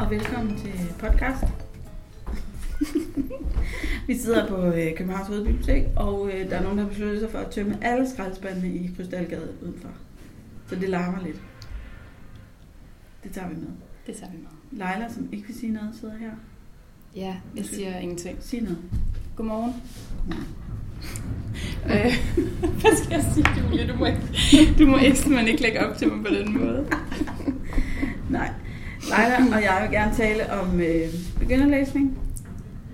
og velkommen til podcast. vi sidder på øh, Københavns Hovedbibliotek, og øh, der er nogen, der har besluttet sig for at tømme alle skraldespandene i Krystalgade udenfor. Så det larmer lidt. Det tager vi med. Det tager vi med. Leila, som ikke vil sige noget, sidder her. Ja, jeg siger ingenting. Sig noget. Godmorgen. Godmorgen. Øh, hvad skal jeg sige, Julie? Du må ikke, du må ikke, man ikke lægge op til mig på den måde. Nej. Leila og jeg vil gerne tale om øh, begynderlæsning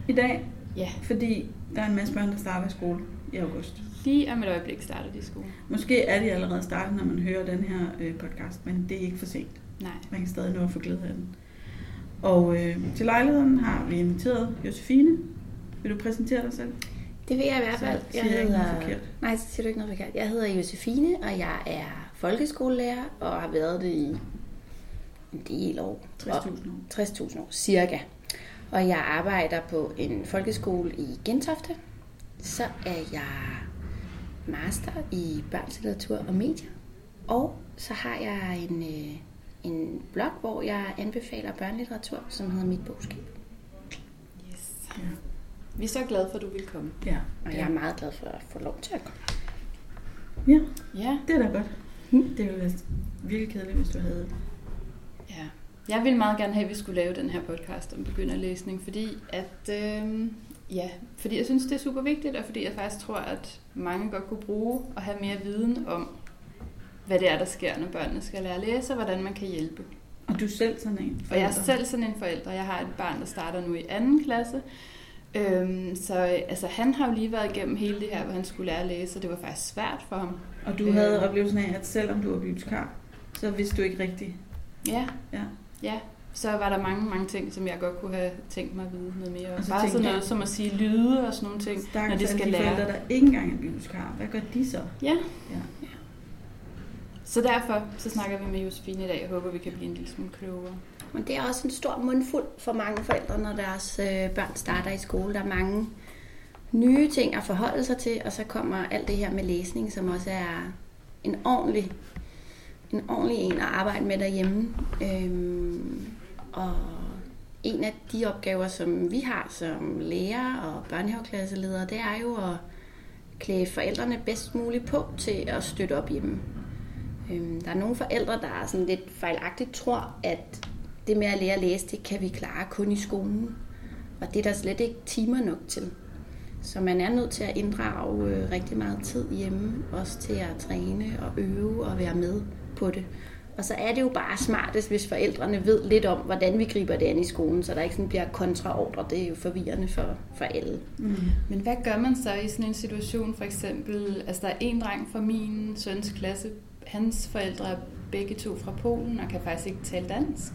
i dag, Ja, fordi der er en masse børn, der starter i skole i august. lige om et øjeblik starter de i skole. Måske er de allerede startet, når man hører den her øh, podcast, men det er ikke for sent. Nej. Man kan stadig nå at få glæde af den. Og øh, til lejligheden har vi inviteret Josefine. Vil du præsentere dig selv? Det vil jeg i hvert fald. Så siger jeg ikke noget forkert. Nej, så siger du ikke noget forkert. Jeg hedder Josefine, og jeg er folkeskolelærer, og har været det i en del år. 60.000 år. 60.000 år, cirka. Og jeg arbejder på en folkeskole i Gentofte. Så er jeg master i børnslitteratur og medier. Og så har jeg en, øh, en blog, hvor jeg anbefaler børnelitteratur, som hedder Mit Bogskab. Yes. Ja. Vi er så glade for, at du vil komme. ja. Og jeg er meget glad for at få lov til at komme. Ja, Ja, det er da godt. Det ville være virkelig kedeligt, hvis du havde ja. Jeg ville meget gerne have, at vi skulle lave den her podcast om begynderlæsning, fordi at, øh, ja, fordi jeg synes, det er super vigtigt, og fordi jeg faktisk tror, at mange godt kunne bruge at have mere viden om, hvad det er, der sker, når børnene skal lære at læse, og hvordan man kan hjælpe. Og du er selv sådan en Og jeg er selv sådan en forælder. Jeg har et barn, der starter nu i anden klasse. Øhm, så øh, altså, han har jo lige været igennem hele det her, hvor han skulle lære at læse, og det var faktisk svært for ham. Og du havde oplevelsen af, at selvom du var bibliotekar, så vidste du ikke rigtigt. Ja, Ja. ja. Så var der mange, mange ting, som jeg godt kunne have tænkt mig at vide noget mere. Og så Bare sådan jeg- noget som at sige lyde og sådan nogle ting, når de skal de lære. forældre, der ikke engang er bibliotekar. Hvad gør de så? Ja. Ja. Så derfor så snakker vi med Josefine i dag. Jeg håber, vi kan blive en lille smule klogere. Men det er også en stor mundfuld for mange forældre, når deres øh, børn starter i skole. Der er mange nye ting at forholde sig til, og så kommer alt det her med læsning, som også er en ordentlig, en ordentlig en at arbejde med derhjemme. Øhm, og en af de opgaver, som vi har som lærer og børnehaveklasseledere, det er jo at klæde forældrene bedst muligt på til at støtte op hjemme. Øhm, der er nogle forældre, der er sådan lidt fejlagtigt tror, at det med at lære at læse, det kan vi klare kun i skolen. Og det er der slet ikke timer nok til. Så man er nødt til at inddrage øh, rigtig meget tid hjemme, også til at træne og øve og være med på det. Og så er det jo bare smartest, hvis forældrene ved lidt om, hvordan vi griber det an i skolen, så der ikke sådan bliver kontraordre. Det er jo forvirrende for, for alle. Mm. Men hvad gør man så i sådan en situation, for eksempel, altså der er en dreng fra min søns klasse, hans forældre er begge to fra Polen og kan faktisk ikke tale dansk.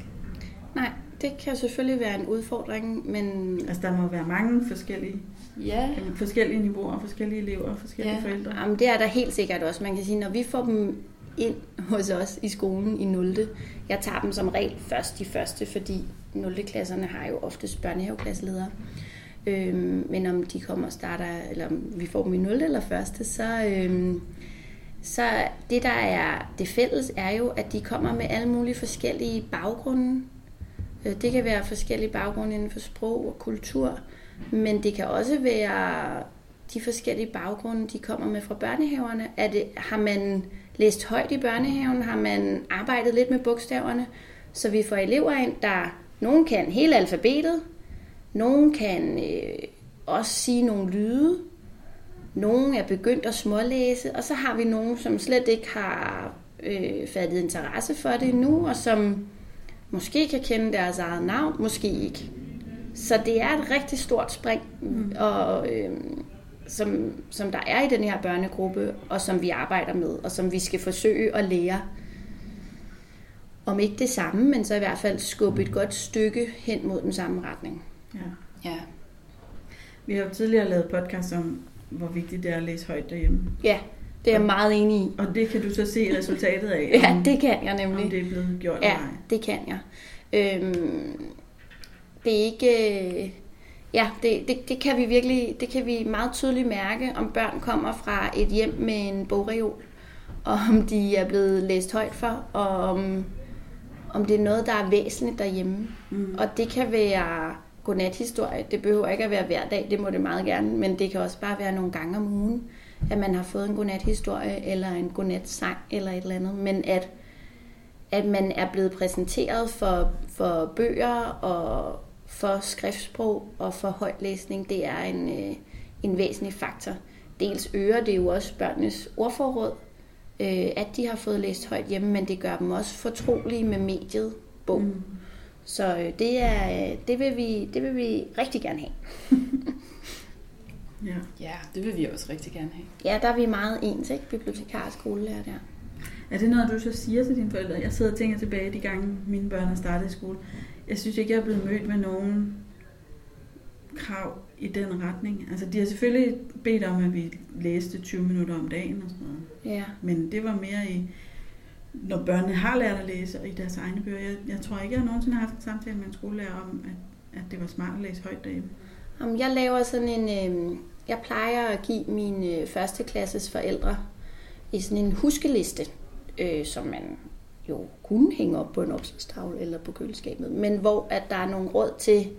Nej, det kan selvfølgelig være en udfordring, men Altså, der må være mange forskellige, Ja, forskellige niveauer, forskellige elever, forskellige Ja. forældre. Jamen, det er der helt sikkert også. Man kan sige, når vi får dem ind hos os i skolen i 0. Jeg tager dem som regel først i første, fordi 0. klasserne har jo oftest børnehaveklasseledere. Øhm, men om de kommer og starter, eller om vi får dem i 0. eller første, så, øhm, så det der er det fælles er jo, at de kommer med alle mulige forskellige baggrunde. Øh, det kan være forskellige baggrunde inden for sprog og kultur, men det kan også være de forskellige baggrunde, de kommer med fra børnehaverne. Er det, har man læst højt i børnehaven? Har man arbejdet lidt med bogstaverne? Så vi får elever ind, der nogen kan hele alfabetet, nogen kan øh, også sige nogle lyde, nogen er begyndt at smålæse, og så har vi nogen, som slet ikke har øh, fattet interesse for det endnu, og som måske kan kende deres eget navn, måske ikke. Så det er et rigtig stort spring, mm. og, øh, som, som der er i den her børnegruppe, og som vi arbejder med, og som vi skal forsøge at lære. Om ikke det samme, men så i hvert fald skubbe et godt stykke hen mod den samme retning. Ja. ja. Vi har jo tidligere lavet podcast om, hvor vigtigt det er at læse højt derhjemme. Ja, det er jeg meget enig i. Og det kan du så se resultatet af, Ja, om, det kan jeg nemlig. om det er blevet gjort Ja, det kan jeg. Øhm, det er ikke... øh, Ja, det, det, det, kan vi virkelig, det kan vi meget tydeligt mærke, om børn kommer fra et hjem med en bogreol, og om de er blevet læst højt for, og om, om det er noget, der er væsentligt derhjemme. Mm. Og det kan være godnathistorie. Det behøver ikke at være hver dag, det må det meget gerne, men det kan også bare være nogle gange om ugen, at man har fået en godnathistorie, eller en godnatsang, eller et eller andet. Men at, at man er blevet præsenteret for, for bøger, og for skriftsprog, og for højtlæsning, det er en, øh, en væsentlig faktor. Dels øger det jo også børnenes ordforråd, øh, at de har fået læst højt hjemme, men det gør dem også fortrolige med mediet bog. Mm. Så øh, det, er, det, vil vi, det vil vi rigtig gerne have. Ja. Ja, det vil vi også rigtig gerne have. Ja, der er vi meget ens, ikke? Bibliotekar og skolelærer der. Er det noget, du så siger til dine forældre? Jeg sidder og tænker tilbage de gange, mine børn har startet i skole. Jeg synes ikke, jeg er blevet mødt med nogen krav i den retning. Altså, de har selvfølgelig bedt om, at vi læste 20 minutter om dagen og sådan noget. Ja. Men det var mere i, når børnene har lært at læse og i deres egne bøger. Jeg, jeg tror ikke, jeg nogensinde har haft en samtale med en skolelærer om, at, at det var smart at læse højt derhjemme. Om jeg laver sådan en... Øh, jeg plejer at give mine øh, førsteklasses forældre i sådan en huskeliste, øh, som man jo kunne hænge op på en opslagstavle eller på køleskabet, men hvor at der er nogle råd til,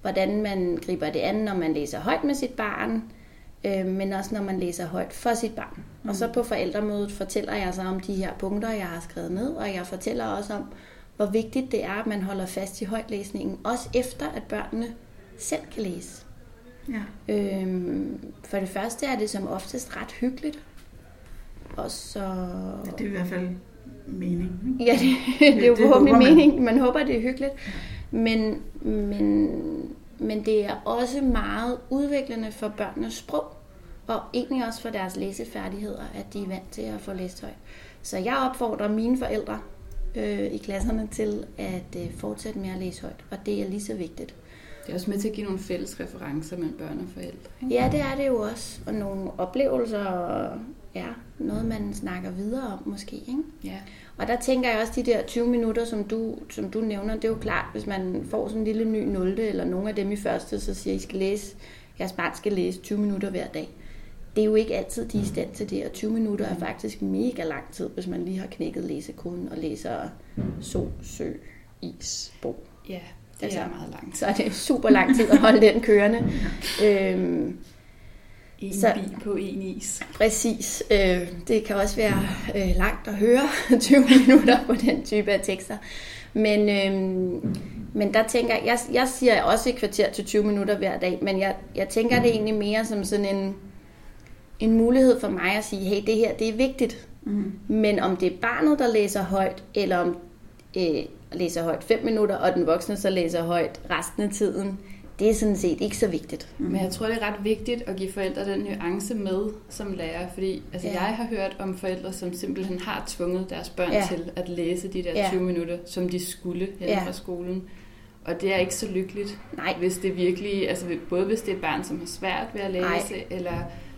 hvordan man griber det an, når man læser højt med sit barn, øh, men også når man læser højt for sit barn. Mm. Og så på forældremødet fortæller jeg så om de her punkter, jeg har skrevet ned, og jeg fortæller også om, hvor vigtigt det er, at man holder fast i højtlæsningen, også efter at børnene selv kan læse. Ja. Øhm, for det første er det som oftest ret hyggeligt. Og så... Det er i hvert fald meningen. ikke? Ja, det, det er jo det forhåbentlig meningen. Man håber, det er hyggeligt. Men, men, men det er også meget udviklende for børnenes sprog, og egentlig også for deres læsefærdigheder, at de er vant til at få læst højt. Så jeg opfordrer mine forældre øh, i klasserne til at øh, fortsætte med at læse højt, og det er lige så vigtigt. Det er også med til at give nogle fælles referencer mellem børn og forældre. Ikke? Ja, det er det jo også. Og nogle oplevelser, og ja, noget man snakker videre om måske. Ikke? Ja. Og der tænker jeg også, de der 20 minutter, som du, som du nævner, det er jo klart, hvis man får sådan en lille ny 0. eller nogle af dem i første, så siger, I skal læse, jeres barn skal læse 20 minutter hver dag. Det er jo ikke altid, de er i stand til det, og 20 minutter er faktisk mega lang tid, hvis man lige har knækket læsekoden og læser sol, sø, is, bog. Ja, det Altså, er meget langt. Så er det super lang tid at holde den kørende. Øhm, En Så- bi på en is. Præcis. Øh, det kan også være øh, langt at høre 20 minutter på den type af tekster. Men, øh, men der tænker jeg, jeg, siger også et kvarter til 20 minutter hver dag, men jeg, jeg tænker det egentlig mere som sådan en, en mulighed for mig at sige, hey, det her, det er vigtigt. Mm. Men om det er barnet, der læser højt, eller om øh, læser højt 5 minutter, og den voksne så læser højt resten af tiden, det er sådan set ikke så vigtigt. Men jeg tror, det er ret vigtigt at give forældre den nuance med som lærer, fordi altså, Ja. jeg har hørt om forældre, som simpelthen har tvunget deres børn Ja. til at læse de der Ja. 20 minutter, som de skulle hen Ja. fra skolen. Og det er ikke så lykkeligt, Nej, hvis det virkelig, altså både hvis det er et barn, som har svært ved at læse, Nej. eller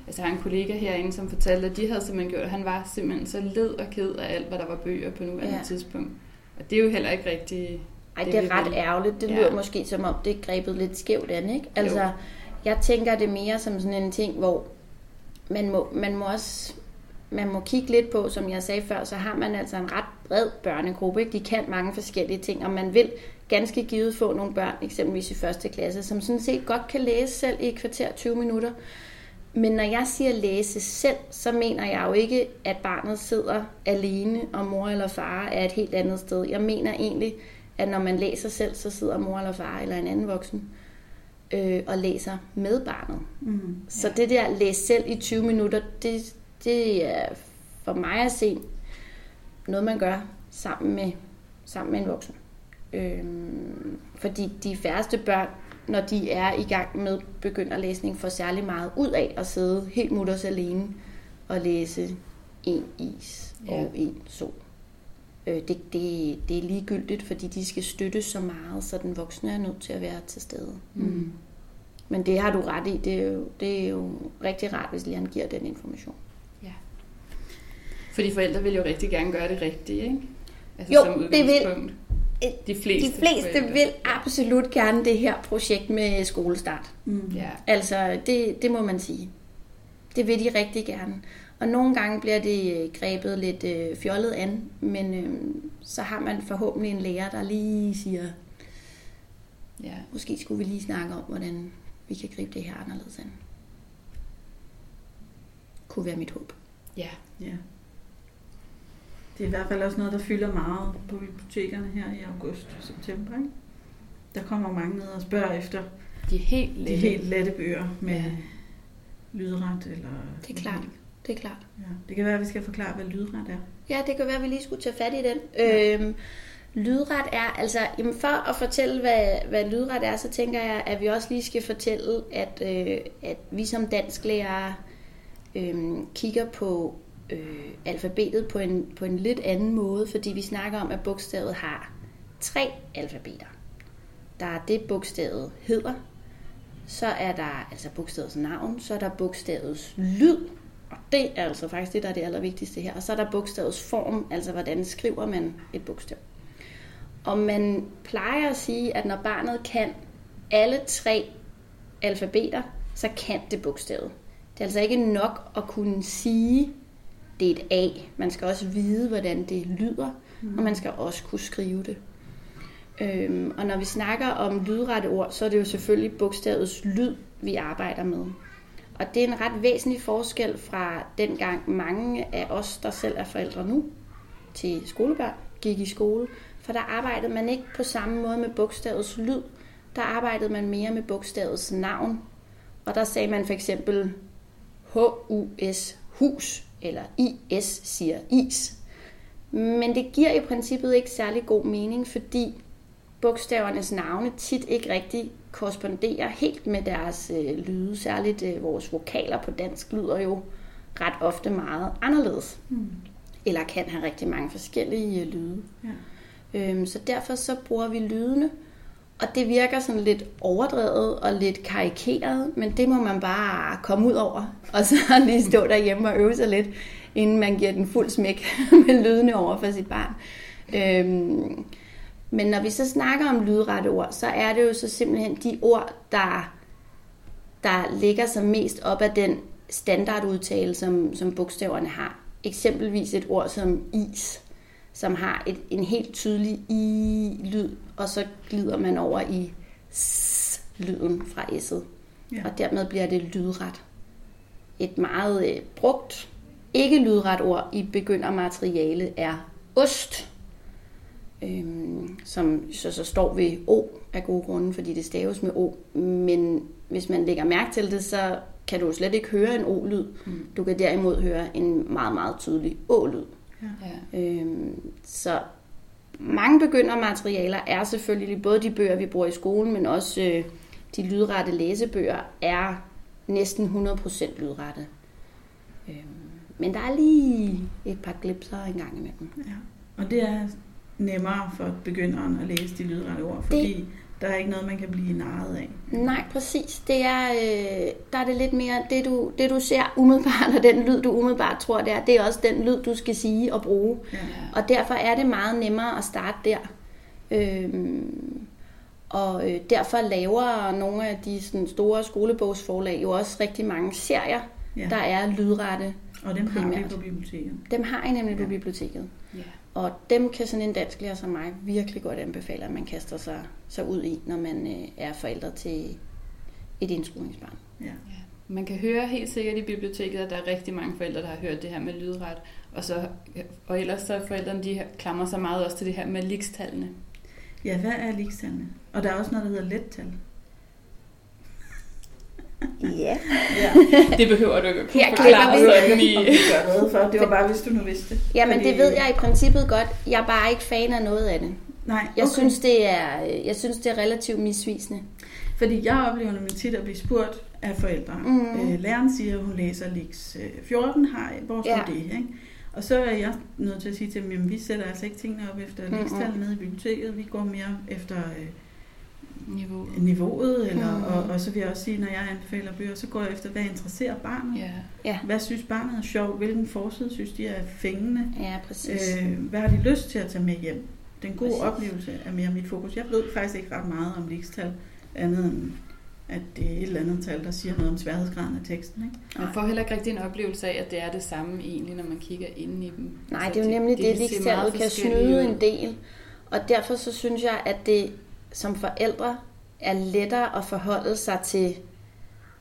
altså jeg har en kollega herinde, som fortalte, at de havde simpelthen gjort, at han var simpelthen så led og ked af alt, hvad der var bøger på nuværende ja. tidspunkt. Og det er jo heller ikke rigtig... Ej, Det det, er ret ærgerligt. Det Ja. lyder måske som om, det er grebet lidt skævt an, ikke? Altså, Jo. jeg tænker det mere som sådan en ting, hvor man må, man må også man må kigge lidt på, som jeg sagde før, så har man altså en ret bred børnegruppe. Ikke? De kan mange forskellige ting, og man vil ganske givet få nogle børn, eksempelvis i første klasse, som sådan set godt kan læse selv i et kvarter 20 minutter. Men når jeg siger læse selv, så mener jeg jo ikke, at barnet sidder alene, og mor eller far er et helt andet sted. Jeg mener egentlig, at når man læser selv, så sidder mor eller far eller en anden voksen øh, og læser med barnet. Mm. Så det der læse selv i 20 minutter, det, det er for mig at se noget, man gør sammen med, sammen med en voksen. Øhm, fordi de færreste børn, når de er i gang med begynderlæsning, får særlig meget ud af at sidde helt mutters alene og læse en is Ja. og en sol. Øh, det, det, det er ligegyldigt, fordi de skal støtte så meget, så den voksne er nødt til at være til stede. Mm. Men det har du ret i. Det er jo, det er jo rigtig rart, hvis læreren giver den information. Fordi forældre vil jo rigtig gerne gøre det rigtige, ikke? Altså Jo, som det vil- udgangspunkt. De fleste, De fleste forældre. vil absolut gerne det her projekt med skolestart. Mm. Ja. Altså, det, det må man sige. Det vil de rigtig gerne. Og nogle gange bliver det øh, grebet lidt øh, fjollet an, men øh, så har man forhåbentlig en lærer, der lige siger, Ja. måske skulle vi lige snakke om, hvordan vi kan gribe det her anderledes an. Kunne være mit håb. Ja. Ja. Det er i hvert fald også noget, der fylder meget på bibliotekerne her i august og september. Ikke? Der kommer mange ned og spørger efter De er helt de lette. helt lette bøger med Ja. lydret. Eller Det er klart. Det er klart. Ja. Det kan være, at vi skal forklare, hvad lydret er. Ja, det kan være, at vi lige skulle tage fat i den. Ja. Øhm, lydret er, altså, jamen for at fortælle, hvad, hvad lydret er, så tænker jeg, at vi også lige skal fortælle, at, øh, at vi som dansklærere øh, kigger på øh, alfabetet på en, på en lidt anden måde, fordi vi snakker om, at bogstavet har tre alfabeter. Der er det, bogstavet hedder, så er der altså bogstavets navn, så er der bogstavets lyd, og det er altså faktisk det, der er det allervigtigste her. Og så er der bogstavets form, altså hvordan skriver man et bogstav. Og man plejer at sige, at når barnet kan alle tre alfabeter, så kan det bogstavet. Det er altså ikke nok at kunne sige, det er et A. Man skal også vide, hvordan det lyder, mm. og man skal også kunne skrive det. Øhm, og når vi snakker om lydrette ord, så er det jo selvfølgelig bogstavets lyd, vi arbejder med. Og det er en ret væsentlig forskel fra dengang mange af os, der selv er forældre nu, til skolebørn, gik i skole. For der arbejdede man ikke på samme måde med bogstavets lyd. Der arbejdede man mere med bogstavets navn. Og der sagde man for eksempel H-U-S, hus, eller I-S siger is. Men det giver i princippet ikke særlig god mening, fordi bogstavernes navne tit ikke rigtig korresponderer helt med deres øh, lyde. Særligt øh, vores vokaler på dansk lyder jo ret ofte meget anderledes. Mm. Eller kan have rigtig mange forskellige øh, lyde. Ja. Øhm, så derfor så bruger vi lydene. Og det virker sådan lidt overdrevet og lidt karikeret, men det må man bare komme ud over. Og så lige stå derhjemme og øve sig lidt, inden man giver den fuld smæk med lydene over for sit barn. Øhm, men når vi så snakker om lydrette ord, så er det jo så simpelthen de ord, der, der ligger sig mest op af den standardudtale, som, som bogstaverne har. Eksempelvis et ord som is, som har et, en helt tydelig i-lyd, og så glider man over i s-lyden fra s'et. Ja. Og dermed bliver det lydret. Et meget øh, brugt, ikke lydret ord i begyndermateriale er ost, øhm, som så, så står ved O af gode grunde, fordi det staves med O. Men hvis man lægger mærke til det, så kan du slet ikke høre en O-lyd. Mm. Du kan derimod høre en meget, meget tydelig Å-lyd. Ja. Øhm, så mange begyndermaterialer er selvfølgelig både de bøger, vi bruger i skolen, men også øh, de lydrette læsebøger er næsten 100% lydrette. Øhm, men der er lige et par glipser en gang imellem. Ja. Og det er nemmere for begynderen at læse de lydrette ord, fordi der er ikke noget, man kan blive narret af. Nej, præcis. Det er, øh, der er det lidt mere, det du, det du ser umiddelbart, og den lyd, du umiddelbart tror, det er, det er også den lyd, du skal sige og bruge. Ja. Og derfor er det meget nemmere at starte der. Øhm, og øh, derfor laver nogle af de sådan, store skolebogsforlag jo også rigtig mange serier, Ja. der er lydrette. Og dem har vi primært. på biblioteket. Dem har I nemlig på Ja. biblioteket. Ja. Og dem kan sådan en dansklærer som mig virkelig godt anbefale, at man kaster sig, sig ud i, når man øh, er forældre til et indskolingsbarn. Ja. Man kan høre helt sikkert i biblioteket, at der er rigtig mange forældre, der har hørt det her med lydret. Og, så, og ellers så forældrene, de klamrer sig meget også til det her med likstallene. ja, hvad er ligstallene? Og der er også noget, der hedder lettal. Ja. Ja. Det behøver du ikke at kunne Her forklare sådan i... For. Det var bare, hvis du nu vidste. Jamen, Fordi- det ved jeg i princippet godt. Jeg er bare ikke fan af noget af det. Nej, Jeg, okay. synes, det er, jeg synes, det er relativt misvisende. Fordi jeg oplever nemlig tit at blive spurgt af forældre. Øh, læreren siger, at hun læser Lix øh, 14, har, hvor står Ja. det? Ikke? Og så er jeg nødt til at sige til dem, at vi sætter altså ikke tingene op efter Mhm. Lix-tal nede i biblioteket. Vi går mere efter øh, Niveau. niveauet. Eller, Mhm. og, og så vil jeg også sige, når jeg anbefaler bøger, så går jeg efter, hvad interesserer barnet? Ja. Ja, Hvad synes barnet er sjovt? Hvilken forside synes de er fængende? ja præcis. Øh, hvad har de lyst til at tage med hjem? Den gode Præcis. oplevelse er mere mit fokus. Jeg ved faktisk ikke ret meget om Lix-tal, andet end at det er et eller andet tal, der siger noget om sværhedsgraden af teksten. Ikke? Man får heller ikke rigtig en oplevelse af, at det er det samme egentlig, når man kigger ind i dem. Nej, altså, det er jo nemlig det, det at kan snyde en del. Og derfor så synes jeg, at det som forældre er lettere at forholde sig til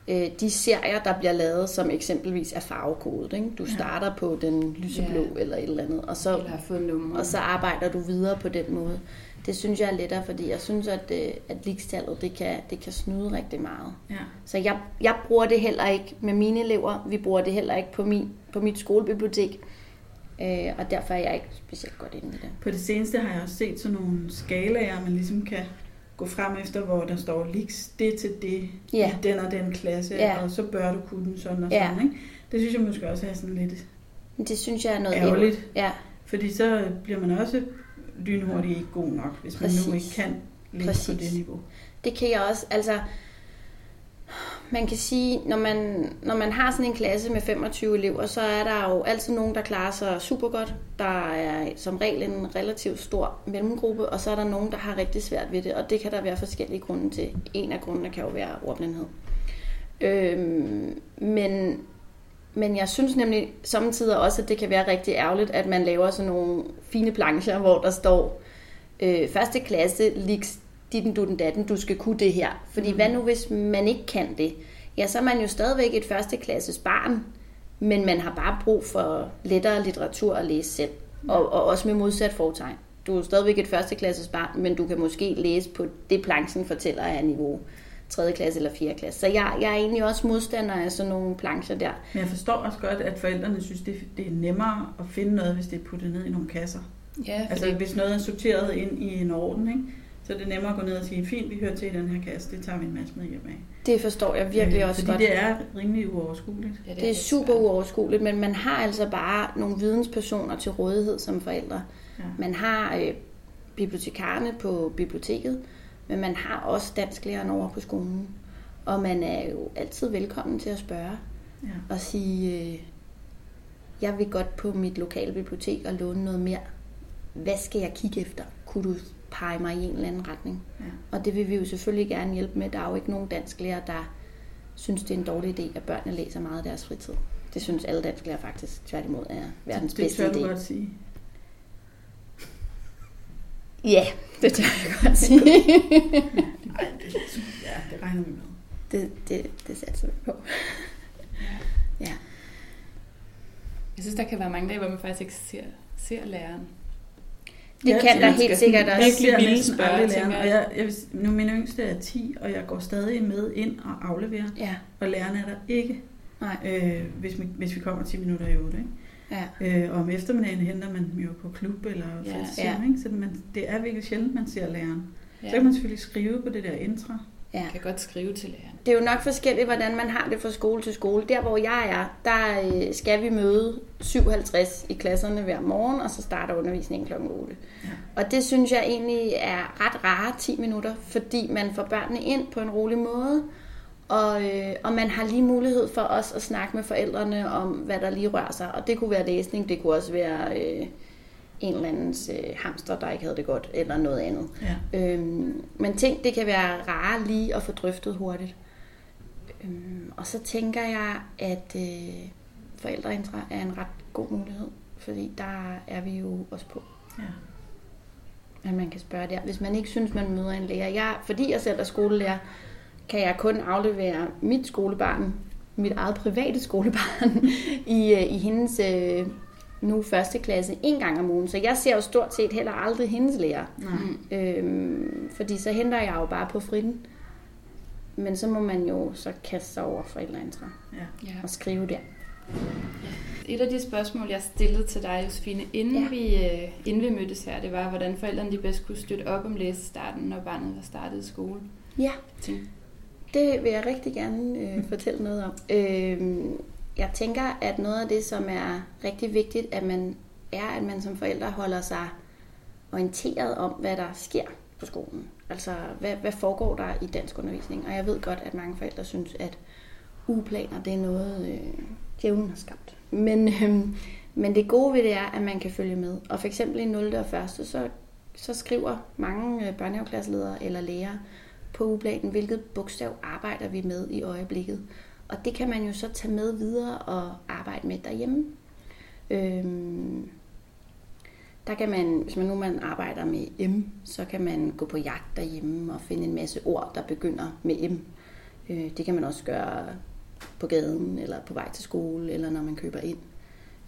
øh, de serier, der bliver lavet, som eksempelvis er farvekodet. Ikke? Du starter ja. på den lyseblå ja. eller et eller andet, og så, eller har fået nummer. og så arbejder du videre på den måde. Det synes jeg er lettere, fordi jeg synes, at, øh, at likstallet, det kan, det kan snyde rigtig meget. Ja. Så jeg, jeg bruger det heller ikke med mine elever. Vi bruger det heller ikke på, min, på mit skolebibliotek. Øh, og derfor er jeg ikke specielt godt inde i det. På det seneste har jeg også set sådan nogle skalaer, man ligesom kan gå frem efter, hvor der står liks det til det ja. i den og den klasse, ja. og så bør du kunne den sådan og sådan. Ja. Ikke? Det synes jeg måske også er sådan lidt Det synes jeg er noget ærgerligt. Ja. Fordi så bliver man også lynhurtigt ikke god nok, hvis man Præcis. nu ikke kan ligge Præcis. på det niveau. Det kan jeg også, altså man kan sige, når man, når man har sådan en klasse med 25 elever, så er der jo altid nogen, der klarer sig super godt. Der er som regel en relativt stor mellemgruppe, og så er der nogen, der har rigtig svært ved det, og det kan der være forskellige grunde til. En af grundene kan jo være ordblindhed. Øhm, men, men jeg synes nemlig samtidig også, at det kan være rigtig ærgerligt, at man laver sådan nogle fine plancher, hvor der står øh, første klasse, liks ditten, dutten, datten, du skal kunne det her. Fordi mm. hvad nu, hvis man ikke kan det? Ja, så er man jo stadigvæk et førsteklasses barn, men man har bare brug for lettere litteratur at læse selv. Og, og også med modsat fortegn. Du er stadigvæk et førsteklasses barn, men du kan måske læse på det, planchen fortæller af niveau 3. klasse eller 4. klasse. Så jeg, jeg er egentlig også modstander af sådan nogle plancher der. Men jeg forstår også godt, at forældrene synes, det, det er nemmere at finde noget, hvis det er puttet ned i nogle kasser. Ja, fordi... Altså hvis noget er sorteret ind i en orden, ikke? Så er det nemmere at gå ned og sige, fint, vi hører til i den her kasse, det tager vi en masse med hjem af. Det forstår jeg virkelig Øh, også fordi godt. det er rimelig uoverskueligt. Ja, Det er super uoverskueligt, men man har altså bare nogle videnspersoner til rådighed som forældre. Ja. Man har øh, bibliotekarerne på biblioteket, men man har også dansklæreren over på skolen. Og man er jo altid velkommen til at spørge Ja. og sige, øh, jeg vil godt på mit lokale bibliotek og låne noget mere. Hvad skal jeg kigge efter? Kunne du pege mig i en eller anden retning? Ja. Og det vil vi jo selvfølgelig gerne hjælpe med. Der er jo ikke nogen dansklærer, der synes, det er en dårlig idé, at børnene læser meget af deres fritid. Det synes alle dansklærer faktisk tværtimod er verdens det, det bedste tør du idé. godt sige. Ja, det tør jeg godt sige. Nej, det, ja, det regner vi med. det, det, det satser vi på. Ja. Jeg synes, der kan være mange dage, hvor man faktisk ikke ser, ser læreren. Det Ja, kan der helt sikkert også. Ser vilde jeg. og jeg, jeg, nu min yngste er 10, og jeg går stadig med ind og afleverer, Ja, og læreren er der ikke, nej, øh, hvis, vi, hvis vi kommer 10 minutter i 8. Ikke? ja. Øh, og om eftermiddagen henter man dem jo på klub eller Ja, fritidshjem, ja. ikke? så man, det er virkelig sjældent, man ser læreren. Ja. Så kan man selvfølgelig skrive på det der intra. Ja. Kan godt skrive til læreren. Det er jo nok forskelligt, hvordan man har det fra skole til skole. Der, hvor jeg er, der øh, skal vi møde 57 i klasserne hver morgen, og så starter undervisningen kl. 8. Ja. Og det synes jeg egentlig er ret rare 10 minutter, fordi man får børnene ind på en rolig måde, og, øh, og man har lige mulighed for os at snakke med forældrene om, hvad der lige rører sig. Og det kunne være læsning, det kunne også være øh, en eller andens øh, hamster, der ikke havde det godt, eller noget andet. Ja. Øhm, men ting, det kan være rare lige at få drøftet hurtigt. Øhm, og så tænker jeg, at øh, forældreintra er en ret god mulighed, fordi der er vi jo også på, Ja. at man kan spørge der. Hvis man ikke synes, man møder en lærer. Jeg, fordi jeg selv er skolelærer, kan jeg kun aflevere mit skolebarn, mit eget private skolebarn, i, øh, i hendes øh, nu første klasse en gang om ugen. Så jeg ser jo stort set heller aldrig hendes lærer. Nej. Øhm, fordi så henter jeg jo bare på fritten. Men så må man jo så kaste sig over forældreintra Ja. Ja. og skrive der. Et af de spørgsmål, jeg stillede til dig, Josefine, inden, Ja. vi, øh, inden vi mødtes her, det var, hvordan forældrene de bedst kunne støtte op om læsestarten, når barnet var startet i skole. Ja, det vil jeg rigtig gerne øh, fortælle noget om. Øh, jeg tænker, at noget af det, som er rigtig vigtigt, at man er, at man som forældre holder sig orienteret om, hvad der sker på skolen. Altså, hvad, hvad foregår der i dansk undervisning? Og jeg ved godt, at mange forældre synes, at ugeplaner, det er noget, øh, djævlen har skabt. Men, øh, men det gode ved det er, at man kan følge med. Og for eksempel i 0. og 1. så, så skriver mange øh, børnehaveklasseledere eller lærere på ugeplanen, hvilket bogstav arbejder vi med i øjeblikket. Og det kan man jo så tage med videre og arbejde med derhjemme. Øhm, der kan man, hvis man nu man arbejder med M, så kan man gå på jagt derhjemme og finde en masse ord, der begynder med M. Øh, det kan man også gøre på gaden, eller på vej til skole, eller når man køber ind.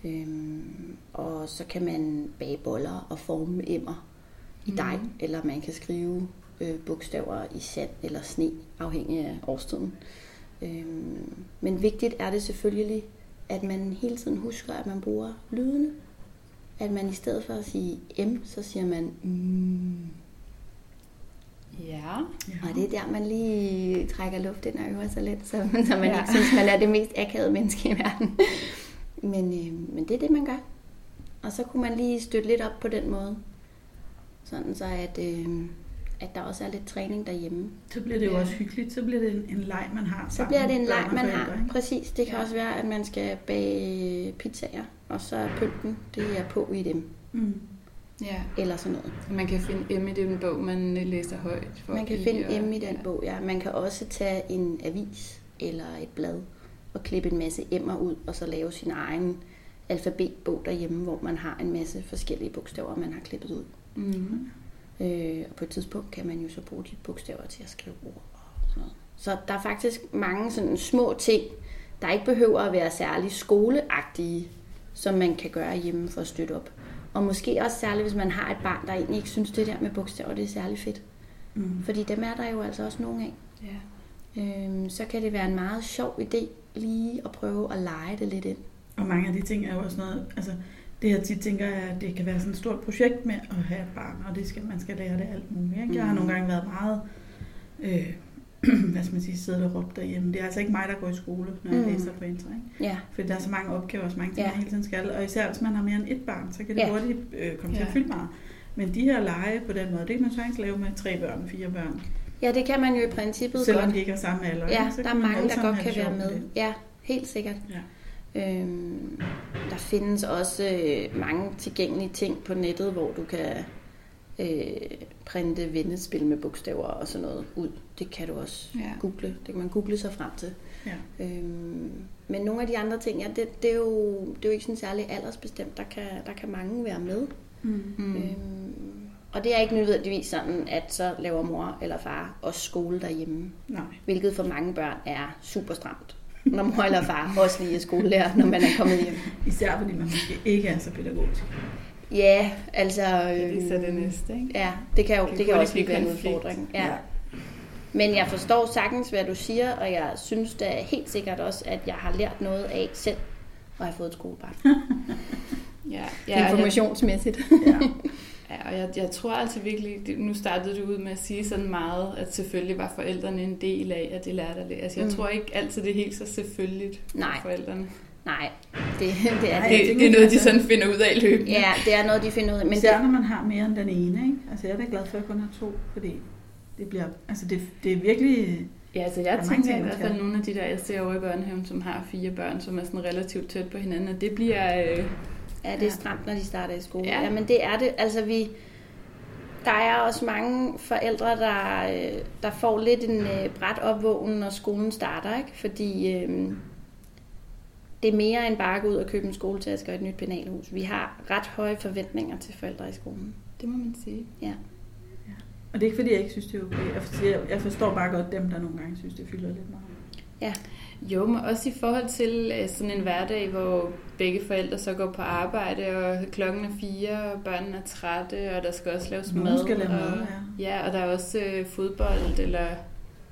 Øhm, og så kan man bage boller og forme emmer i dej, mm. eller man kan skrive øh, bogstaver i sand eller sne, afhængig af årstiden. Øhm, men vigtigt er det selvfølgelig, at man hele tiden husker, at man bruger lydene. At man i stedet for at sige M, så siger man mm. Ja. Og det er der, man lige trækker luft ind og øver sig lidt, så, så man ja. ikke synes, man er det mest akavede menneske i verden. Men, øh, men det er det, man gør. Og så kunne man lige støtte lidt op på den måde. Sådan så, at, øh, at der også er lidt træning derhjemme. Så bliver det jo Ja. også hyggeligt. Så bliver det en, en leg, man har Så bliver det en leg, man har. ikke? Præcis. Det kan Ja. også være, at man skal bage pizzaer, og så er pynten, det er på i dem, Mm. ja. eller sådan noget. Man kan finde M i den bog, man øh, læser højt. For Man kan finde og- M i den ja. bog, ja. Man kan også tage en avis eller et blad og klippe en masse M'er ud, og så lave sin egen alfabetbog derhjemme, hvor man har en masse forskellige bogstaver, man har klippet ud. Mm. Øh, og på et tidspunkt kan man jo så bruge de bogstaver til at skrive ord og sådan noget. Så der er faktisk mange sådan små ting, der ikke behøver at være særlig skoleagtige, som man kan gøre hjemme for at støtte op. Og måske også særligt, hvis man har et barn, der egentlig ikke synes, det der med bogstaver, det er særlig fedt. Mm. Fordi dem er der jo altså også nogle af. Ja. Øhm, så kan det være en meget sjov idé lige at prøve at lege det lidt ind. Og mange af de ting er jo også noget, altså det jeg tit tænker er, at det kan være sådan et stort projekt med at have et barn, og det skal, man skal lære det alt muligt. Ikke? Jeg har nogle gange været meget, øh, hvad skal man sige, siddet og råbt derhjemme. Det er altså ikke mig, der går i skole, når jeg Mhm. læser på intra, ikke? Ja, For der er så mange opgaver og så mange ting, Ja. man hele tiden skal. Og især hvis man har mere end et barn, så kan det Ja. hurtigt øh, komme til at Ja. fylde meget. Men de her lege på den måde, det kan man sagtens lave med tre børn, fire børn. ja det kan man jo i princippet Selvom godt. de ikke er samme alder. Ja? Så der er mange, der godt kan være med. det. Ja, helt sikkert. Ja. Øhm, der findes også øh, mange tilgængelige ting på nettet, hvor du kan øh, printe vendespil med bogstaver og sådan noget ud. Det kan du også Ja. google. Det kan man google sig frem til. Ja. Øhm, men nogle af de andre ting, ja, det, det, er jo, det er jo ikke sådan særlig aldersbestemt. Der kan, der kan mange være med. Mm. Øhm, og det er ikke nødvendigvis sådan, at så laver mor eller far også skole derhjemme. Nej. Hvilket for mange børn er super stramt. Når mor eller far også lige er skolelærer, når man er kommet hjem. Især fordi man måske ikke er så pædagogisk. Ja, altså... Det er så det øhm, næste, ikke? Ja, det kan jo Det det kan kan hurtigt også blive blive en udfordring. Ja. Men jeg forstår sagtens, hvad du siger, og jeg synes da helt sikkert også, at jeg har lært noget af selv, og have fået et skolebarn. Ja, Ja, ja, Informationsmæssigt. Ja. Ja, og jeg, jeg tror altså virkelig, nu startede du ud med at sige sådan meget, at selvfølgelig var forældrene en del af, at de lærte at læse. Altså, jeg Mm. tror ikke altid, det er helt så selvfølgeligt Nej. for forældrene. Nej, det, det er det. Det, det er noget, de altså- sådan finder ud af løbende. Ja, det er noget, de finder ud af. Men Især det, når man har mere end den ene, ikke? Altså jeg er da glad for, at jeg kun har to, fordi det bliver, altså det, det er virkelig, Ja, altså jeg er tænker ting, i hvert fald nogle af de der, jeg ser over i børnehaven, som har fire børn, som er sådan relativt tæt på hinanden, og det bliver... Øh, ja, det er stramt, når de starter i skole. Ja. Ja. men det er det. Altså vi, der er også mange forældre, der, øh, der får lidt en øh, bræt opvågen, når skolen starter. Ikke? Fordi øh, det er mere end bare at gå ud og købe en skoletaske og et nyt penalhus. Vi har ret høje forventninger til forældre i skolen. det må man sige. Ja. og det er ikke fordi, jeg ikke synes, det er okay. Jeg forstår, jeg forstår bare godt dem, der nogle gange synes, det fylder lidt meget. Ja, Jo, men også i forhold til øh, sådan en hverdag, hvor begge forældre så går på arbejde, og klokken er fire, og børnene er trætte, og der skal også laves Nogen mad. skal lave og, mad, ja. ja. og der er også øh, fodbold, eller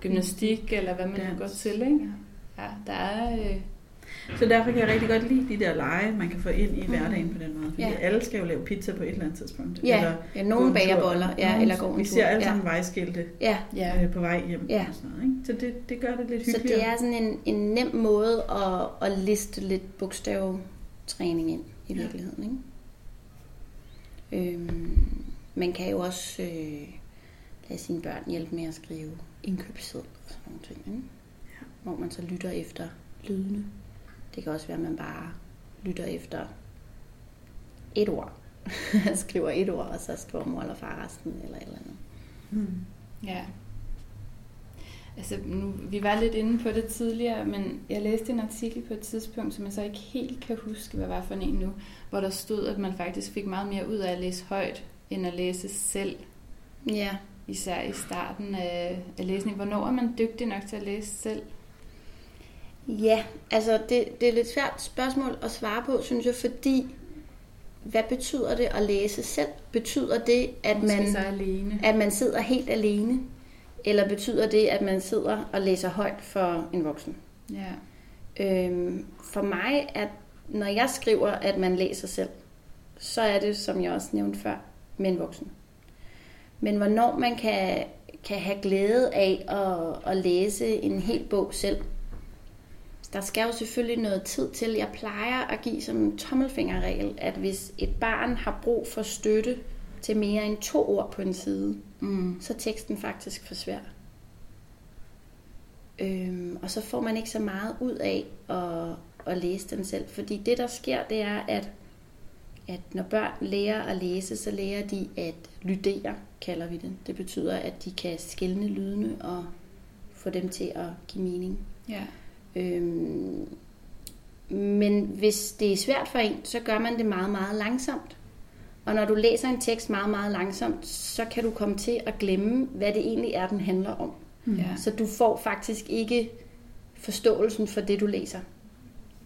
gymnastik, eller hvad man nu går til, ikke? Ja, der er... Øh, Så derfor kan jeg rigtig godt lide de der lege, man kan få ind i hverdagen på den måde. Fordi Ja. alle skal jo lave pizza på et eller andet tidspunkt. ja, Eller ja nogen en bager boller, ja, Nogen- eller går en Vi ser alle ja. sammen vejskilte Ja, ja. øh, på vej hjem Ja. og sådan noget. Ikke? Så det, det gør det lidt Så hyggeligere. det er sådan en, en nem måde at, at liste lidt bogstavtræning ind i Ja. virkeligheden. Ikke? Øhm, man kan jo også øh, lade sine børn hjælpe med at skrive indkøbsseddel og sådan nogle ting. Ikke? Ja. Hvor man så lytter efter lydene. Det kan også være, at man bare lytter efter et ord. skriver et ord, og så skriver mor eller far resten eller et eller andet. Mm. Ja. Altså, nu, vi var lidt inde på det tidligere, men jeg læste en artikel på et tidspunkt, som jeg så ikke helt kan huske, hvad var for en nu, hvor der stod, at man faktisk fik meget mere ud af at læse højt, end at læse selv. Ja. Især i starten af, af læsning. Hvornår er man dygtig nok til at læse selv? Ja, altså det, det er et lidt svært spørgsmål at svare på, synes jeg, fordi hvad betyder det at læse selv? Betyder det, at man, så alene. at man sidder helt alene? Eller betyder det, at man sidder og læser højt for en voksen? Ja. Øhm, for mig, at når jeg skriver, at man læser selv, så er det, som jeg også nævnte før, med en voksen. Men hvornår man kan, kan have glæde af at, at læse en hel bog selv, der skal jo selvfølgelig noget tid til. Jeg plejer at give som en tommelfingerregel, at hvis et barn har brug for støtte til mere end to ord på en side, Mm. så er teksten faktisk for svær. Øhm, og så får man ikke så meget ud af at, at læse den selv. Fordi det, der sker, det er, at, at når børn lærer at læse, så lærer de at lydere, kalder vi det. Det betyder, at de kan skælne lydene og få dem til at give mening. Ja. Øhm, men hvis det er svært for en, så gør man det meget, meget langsomt. Og når du læser en tekst meget, meget langsomt, så kan du komme til at glemme, hvad det egentlig er, den handler om. Mm. Ja. Så du får faktisk ikke forståelsen for det, du læser.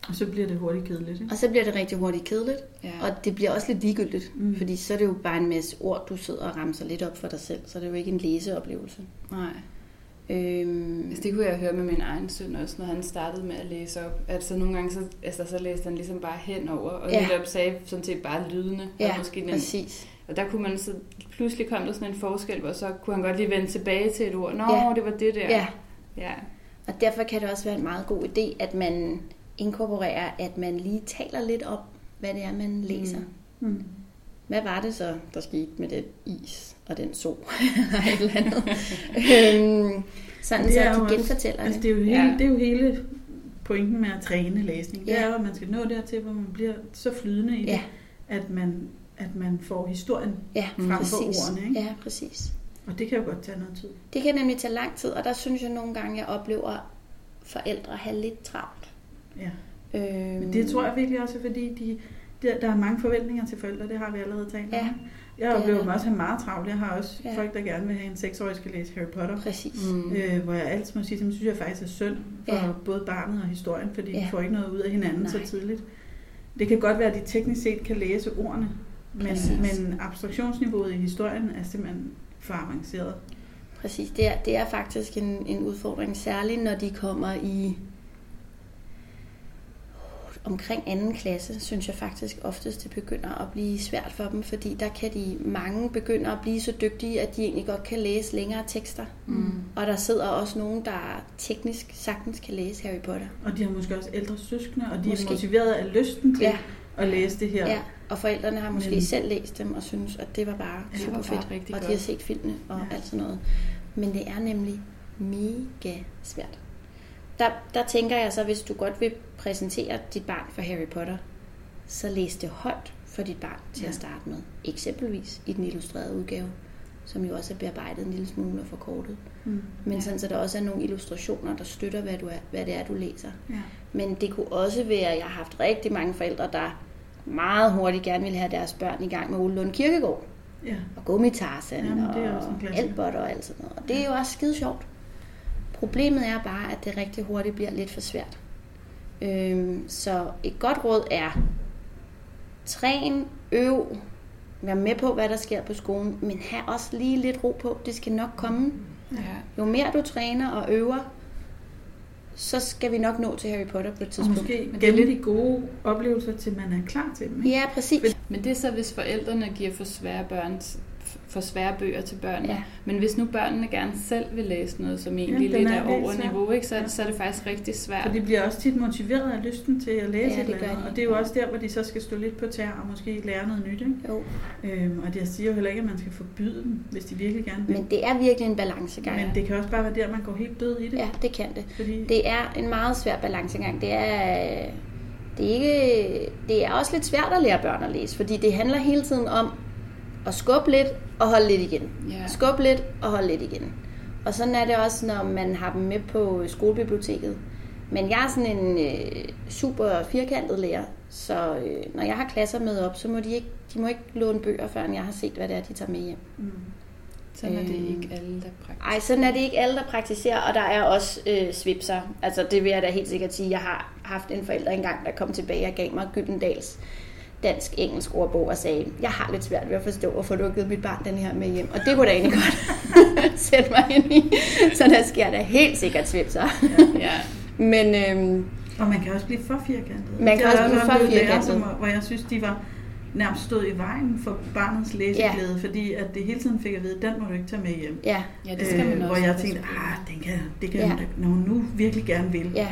Og så bliver det hurtigt kedeligt. Ikke? Og så bliver det rigtig hurtigt kedeligt, Ja. og det bliver også lidt ligegyldigt, Mm. fordi så er det jo bare en masse ord, du sidder og ramser lidt op for dig selv, så det er jo ikke en læseoplevelse. Nej. Øhm, Altså, det kunne jeg høre med min egen søn også, når han startede med at læse op. Altså nogle gange, så, altså, så læste han ligesom bare henover, og Ja. netop sagde sådan set bare lydende. ja, og, måske den, præcis. og der kunne man så, pludselig kom der sådan en forskel, hvor så kunne han godt lige vende tilbage til et ord. Nå, Ja. det var det der. Ja, ja. og derfor kan det også være en meget god idé, at man inkorporerer, at man lige taler lidt om, hvad det er, man læser. Mm. Mm. Hvad var det så, der skete med den is og den sol? eller et eller andet. øhm, sådan Det så at de også- genfortæller Altså, det. det, er jo hele, Ja. det er jo hele pointen med at træne læsning. Det Ja. er jo, at man skal nå dertil, hvor man bliver så flydende i det, Ja, at man, at man får historien ja, frem præcis. for ordene. Ikke? Ja, præcis. Og det kan jo godt tage noget tid. Det kan nemlig tage lang tid, og der synes jeg nogle gange, jeg oplever forældre have lidt travlt. Ja. Øhm, Men det tror jeg virkelig også fordi de, der, der er mange forventninger til forældre, det har vi allerede talt om. Ja, Jeg det er oplever dem også have meget travlt. Jeg har også Ja. folk, der gerne vil have en seksårig skal læse Harry Potter. Præcis. Mm. Øh, hvor jeg altid må sige, at synes jeg faktisk er synd for Ja. ja. både barnet og historien, fordi Ja. de får ikke noget ud af hinanden Nej. så tidligt. Det kan godt være, at de teknisk set kan læse ordene, men, Præcis. men abstraktionsniveauet i historien er simpelthen for avanceret. Præcis. Det er, det er faktisk en, en udfordring, særligt når de kommer i omkring anden klasse, synes jeg faktisk oftest, det begynder at blive svært for dem, fordi der kan de mange begynder at blive så dygtige, at de egentlig godt kan læse længere tekster. Mm. Og der sidder også nogen, der teknisk sagtens kan læse Harry Potter. Og de har måske også ældre søskende, og de Måske. er motiveret af lysten til Ja. at læse det her. Ja, og forældrene har måske Men- selv læst dem og synes, at det var bare Ja, super var bare fedt. Og de har set filmene og Ja. alt sådan noget. Men det er nemlig mega svært. Der, der tænker jeg så, hvis du godt vil præsentere dit barn for Harry Potter, så læs det højt for dit barn til Ja. at starte med. Eksempelvis i den illustrerede udgave, som jo også er bearbejdet en lille smule og forkortet. Mm. Men Ja. sådan, så der også er nogle illustrationer, der støtter, hvad, du er, hvad det er, du læser. Ja. Men det kunne også være, at jeg har haft rigtig mange forældre, der meget hurtigt gerne ville have deres børn i gang med Ole Lund Kirkegaard. ja. Og er og. Albert og alt sådan noget. Og det er jo også skide sjovt. Problemet er bare, at det rigtig hurtigt bliver lidt for svært. Øhm, så et godt råd er, træn, øv, vær med på, hvad der sker på skolen, men have også lige lidt ro på. Det skal nok komme. Ja. Jo mere du træner og øver, så skal vi nok nå til Harry Potter på et Og tidspunkt. måske Men det er gemme lidt- de gode oplevelser, til man er klar til dem. Ikke? Ja, præcis. Men det er så, hvis forældrene giver for svære, børn, for svære bøger til børnene. Ja. Men hvis nu børnene gerne selv vil læse noget, som egentlig den lidt er er over svær. niveau, ikke, så, Ja. så er det faktisk rigtig svært. For de bliver også tit motiveret af lysten til at læse Ja, ja, et det eller. Og det er jo også der, hvor de så skal stå lidt på tær og måske lære noget nyt. Ikke? Jo. Øhm, og jeg siger jo heller ikke, at man skal forbyde dem, hvis de virkelig gerne vil. Men det er virkelig en balancegang. Men det kan også bare være der, man går helt død i det. Ja, det kan det. Fordi, Det er en meget svær balancegang. Det er, det er, ikke, det er også lidt svært at lære børn at læse, fordi det handler hele tiden om at skubbe lidt og holde lidt igen. Ja. Skubbe lidt og holde lidt igen. Og sådan er det også, når man har dem med på skolebiblioteket. Men jeg er sådan en øh, super firkantet lærer, så øh, når jeg har klasser med op, så må de ikke, de må ikke låne bøger, før jeg har set, hvad det er, de tager med hjem. Mm. Sådan er det Øhm, ikke alle, der praktiserer. Ej, sådan er det ikke alle, der praktiserer, og der er også øh, svipser. Altså, det vil jeg da helt sikkert sige. Jeg har haft en forælder engang, der kom tilbage og gav mig Gyldendals dansk-engelsk ordbog og sagde, jeg har lidt svært ved at forstå at få lukket mit barn den her med hjem. Og det kunne da egentlig godt sætte mig ind i. Så der sker der helt sikkert svipser. Ja. Men øhm, Og man kan også blive for firkantet. Man kan også blive for firkantet. Som, hvor jeg synes, de var nærmest stod i vejen for barnets læseglæde, ja. fordi at det hele tiden fik at vide, den må du ikke tage med hjem. ja, ja, det skal man også. Øh, hvor jeg tænkte, ah, den kan, det kan Ja. ja. når hun nu virkelig gerne vil. ja.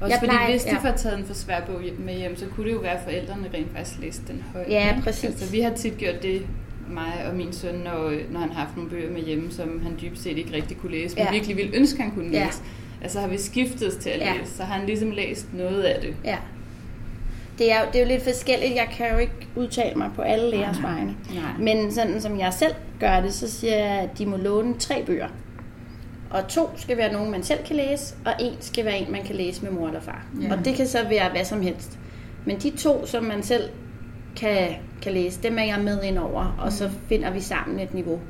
Også Jeg fordi plejer- hvis de ja. får taget en for svær bog med hjem, så kunne det jo være, at forældrene rent faktisk læste den højt. Ja, præcis. Altså, vi har tit gjort det, mig og min søn, når, når han har haft nogle bøger med hjemme, som han dybest set ikke rigtig kunne læse, men Ja. virkelig ville ønske, han kunne Ja. læse. Altså har vi skiftet til at Ja. læse, så har han ligesom læst noget af det. ja. Det er, jo, det er jo lidt forskelligt. Jeg kan jo ikke udtale mig på alle lærers vegne. Men sådan som jeg selv gør det, så siger jeg, at de må låne tre bøger. Og to skal være nogen, man selv kan læse, og en skal være en, man kan læse med mor eller far. Ja. Og det kan så være hvad som helst. Men de to, som man selv kan, kan læse, dem er jeg med ind over, og så finder vi sammen et niveau.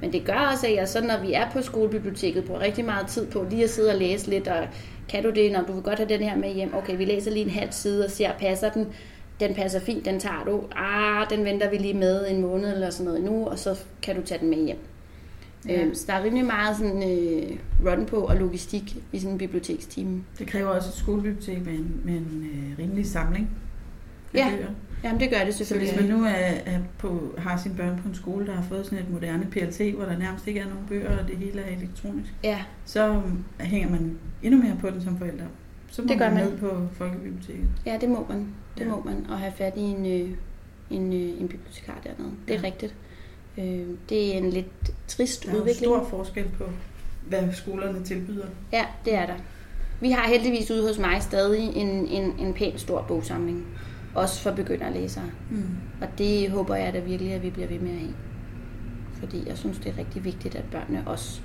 Men det gør også, at jeg så, når vi er på skolebiblioteket, bruger rigtig meget tid på lige at sidde og læse lidt, og kan du det, når du vil godt have den her med hjem? Okay, vi læser lige en halv side og ser, passer den? Den passer fint, den tager du. Ah, den venter vi lige med en måned eller sådan noget nu, og så kan du tage den med hjem. Ja. Øhm, så der er rimelig meget sådan, øh, run på og logistik i sådan en bibliotekstime. Det kræver også et skolebibliotek med en, med en øh, rimelig samling af Ja, bøger. Jamen det gør det Så selvfølgelig. hvis man nu er, er på, har sine børn på en skole, der har fået sådan et moderne PLT, hvor der nærmest ikke er nogen bøger, og det hele er elektronisk, Ja, så um, hænger man endnu mere på den som forælder. Så må Det gør man man. ned på folkebiblioteket. ja, det må man. Det Ja. må man. Og have fat i en, øh, en, øh, en bibliotekar dernede. Det er Ja. rigtigt. Øh, det er en lidt trist Der er jo udvikling. stor forskel på, hvad skolerne tilbyder. Ja, det er der. Vi har heldigvis ude hos mig stadig en, en, en pæn stor bogsamling. Også for begynderlæsere. Mm. Og det håber jeg da virkelig, at vi bliver ved med at have. Fordi jeg synes, det er rigtig vigtigt, at børnene også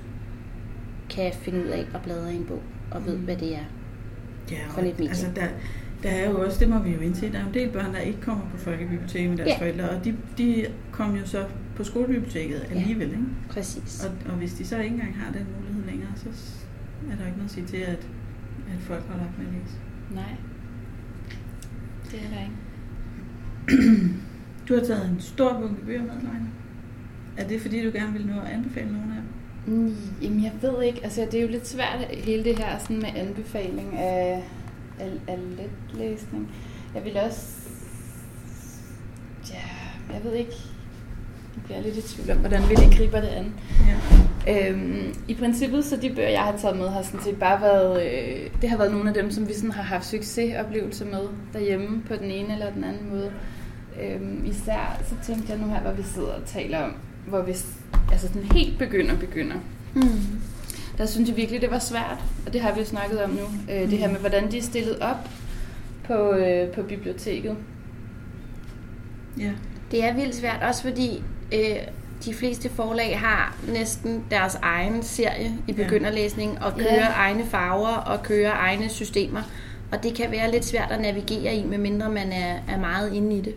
kan finde ud af at bladre i en bog, og ved, Mm. hvad det er. Ja, For lidt medie. altså der, der er jo også, det må vi jo indse, der er en del børn, der ikke kommer på folkebiblioteket med deres Ja. forældre, og de, de kommer jo så på skolebiblioteket alligevel, ikke? Præcis. Og, og hvis de så ikke engang har den mulighed længere, så er der ikke noget at sige til, at, at folk holder op med at læse. Nej. Det er der ikke. Du har taget en stor bunke bøger med, Leine. Er det fordi, du gerne vil nå at anbefale nogle af dem? Mm, Jamen, jeg ved ikke. Altså, det er jo lidt svært, hele det her sådan med anbefaling af, af, af letlæsning. Jeg vil også... Ja, jeg ved ikke. Jeg bliver lidt i tvivl om, hvordan vi lige griber det an. Ja. Øhm, I princippet, så de bøger, jeg har taget med, har sådan set bare været... Øh, det har været nogle af dem, som vi sådan har haft succesoplevelser med derhjemme på den ene eller den anden måde. Øhm, især så tænkte jeg nu her, hvor vi sidder og taler om, hvor vi altså sådan helt begynder begynder. Mm. Der synes jeg virkelig, det var svært, og det har vi jo snakket om nu. Øh, det her med, hvordan de er stillet op på, øh, på biblioteket. ja. Det er vildt svært, også fordi øh, de fleste forlag har næsten deres egen serie i begynderlæsning, og kører Ja. egne farver og kører egne systemer. Og det kan være lidt svært at navigere i, medmindre man er, er meget inde i det.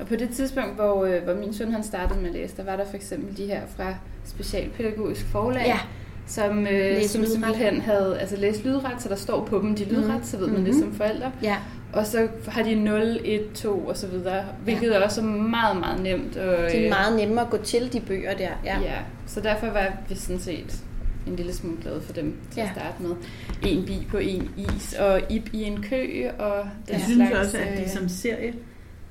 Og på det tidspunkt, hvor, øh, hvor min søn han startede med at læse, der var der for eksempel de her fra Specialpædagogisk Forlag, Ja. som, øh, som lydret. simpelthen havde altså læst lydret, så der står på dem de lydret, Mhm. så ved man det Mhm. som forældre. Ja, Og så har de 0, 1, 2 og så videre, hvilket ja. også er meget, meget nemt. Og, det er øh, meget nemmere at gå til de bøger der. Ja. Ja. så derfor var vi sådan set en lille smule glade for dem til ja. At starte med. En bi på en is, og ib i en kø, og den Jeg synes slags, også, at de øh, som serie,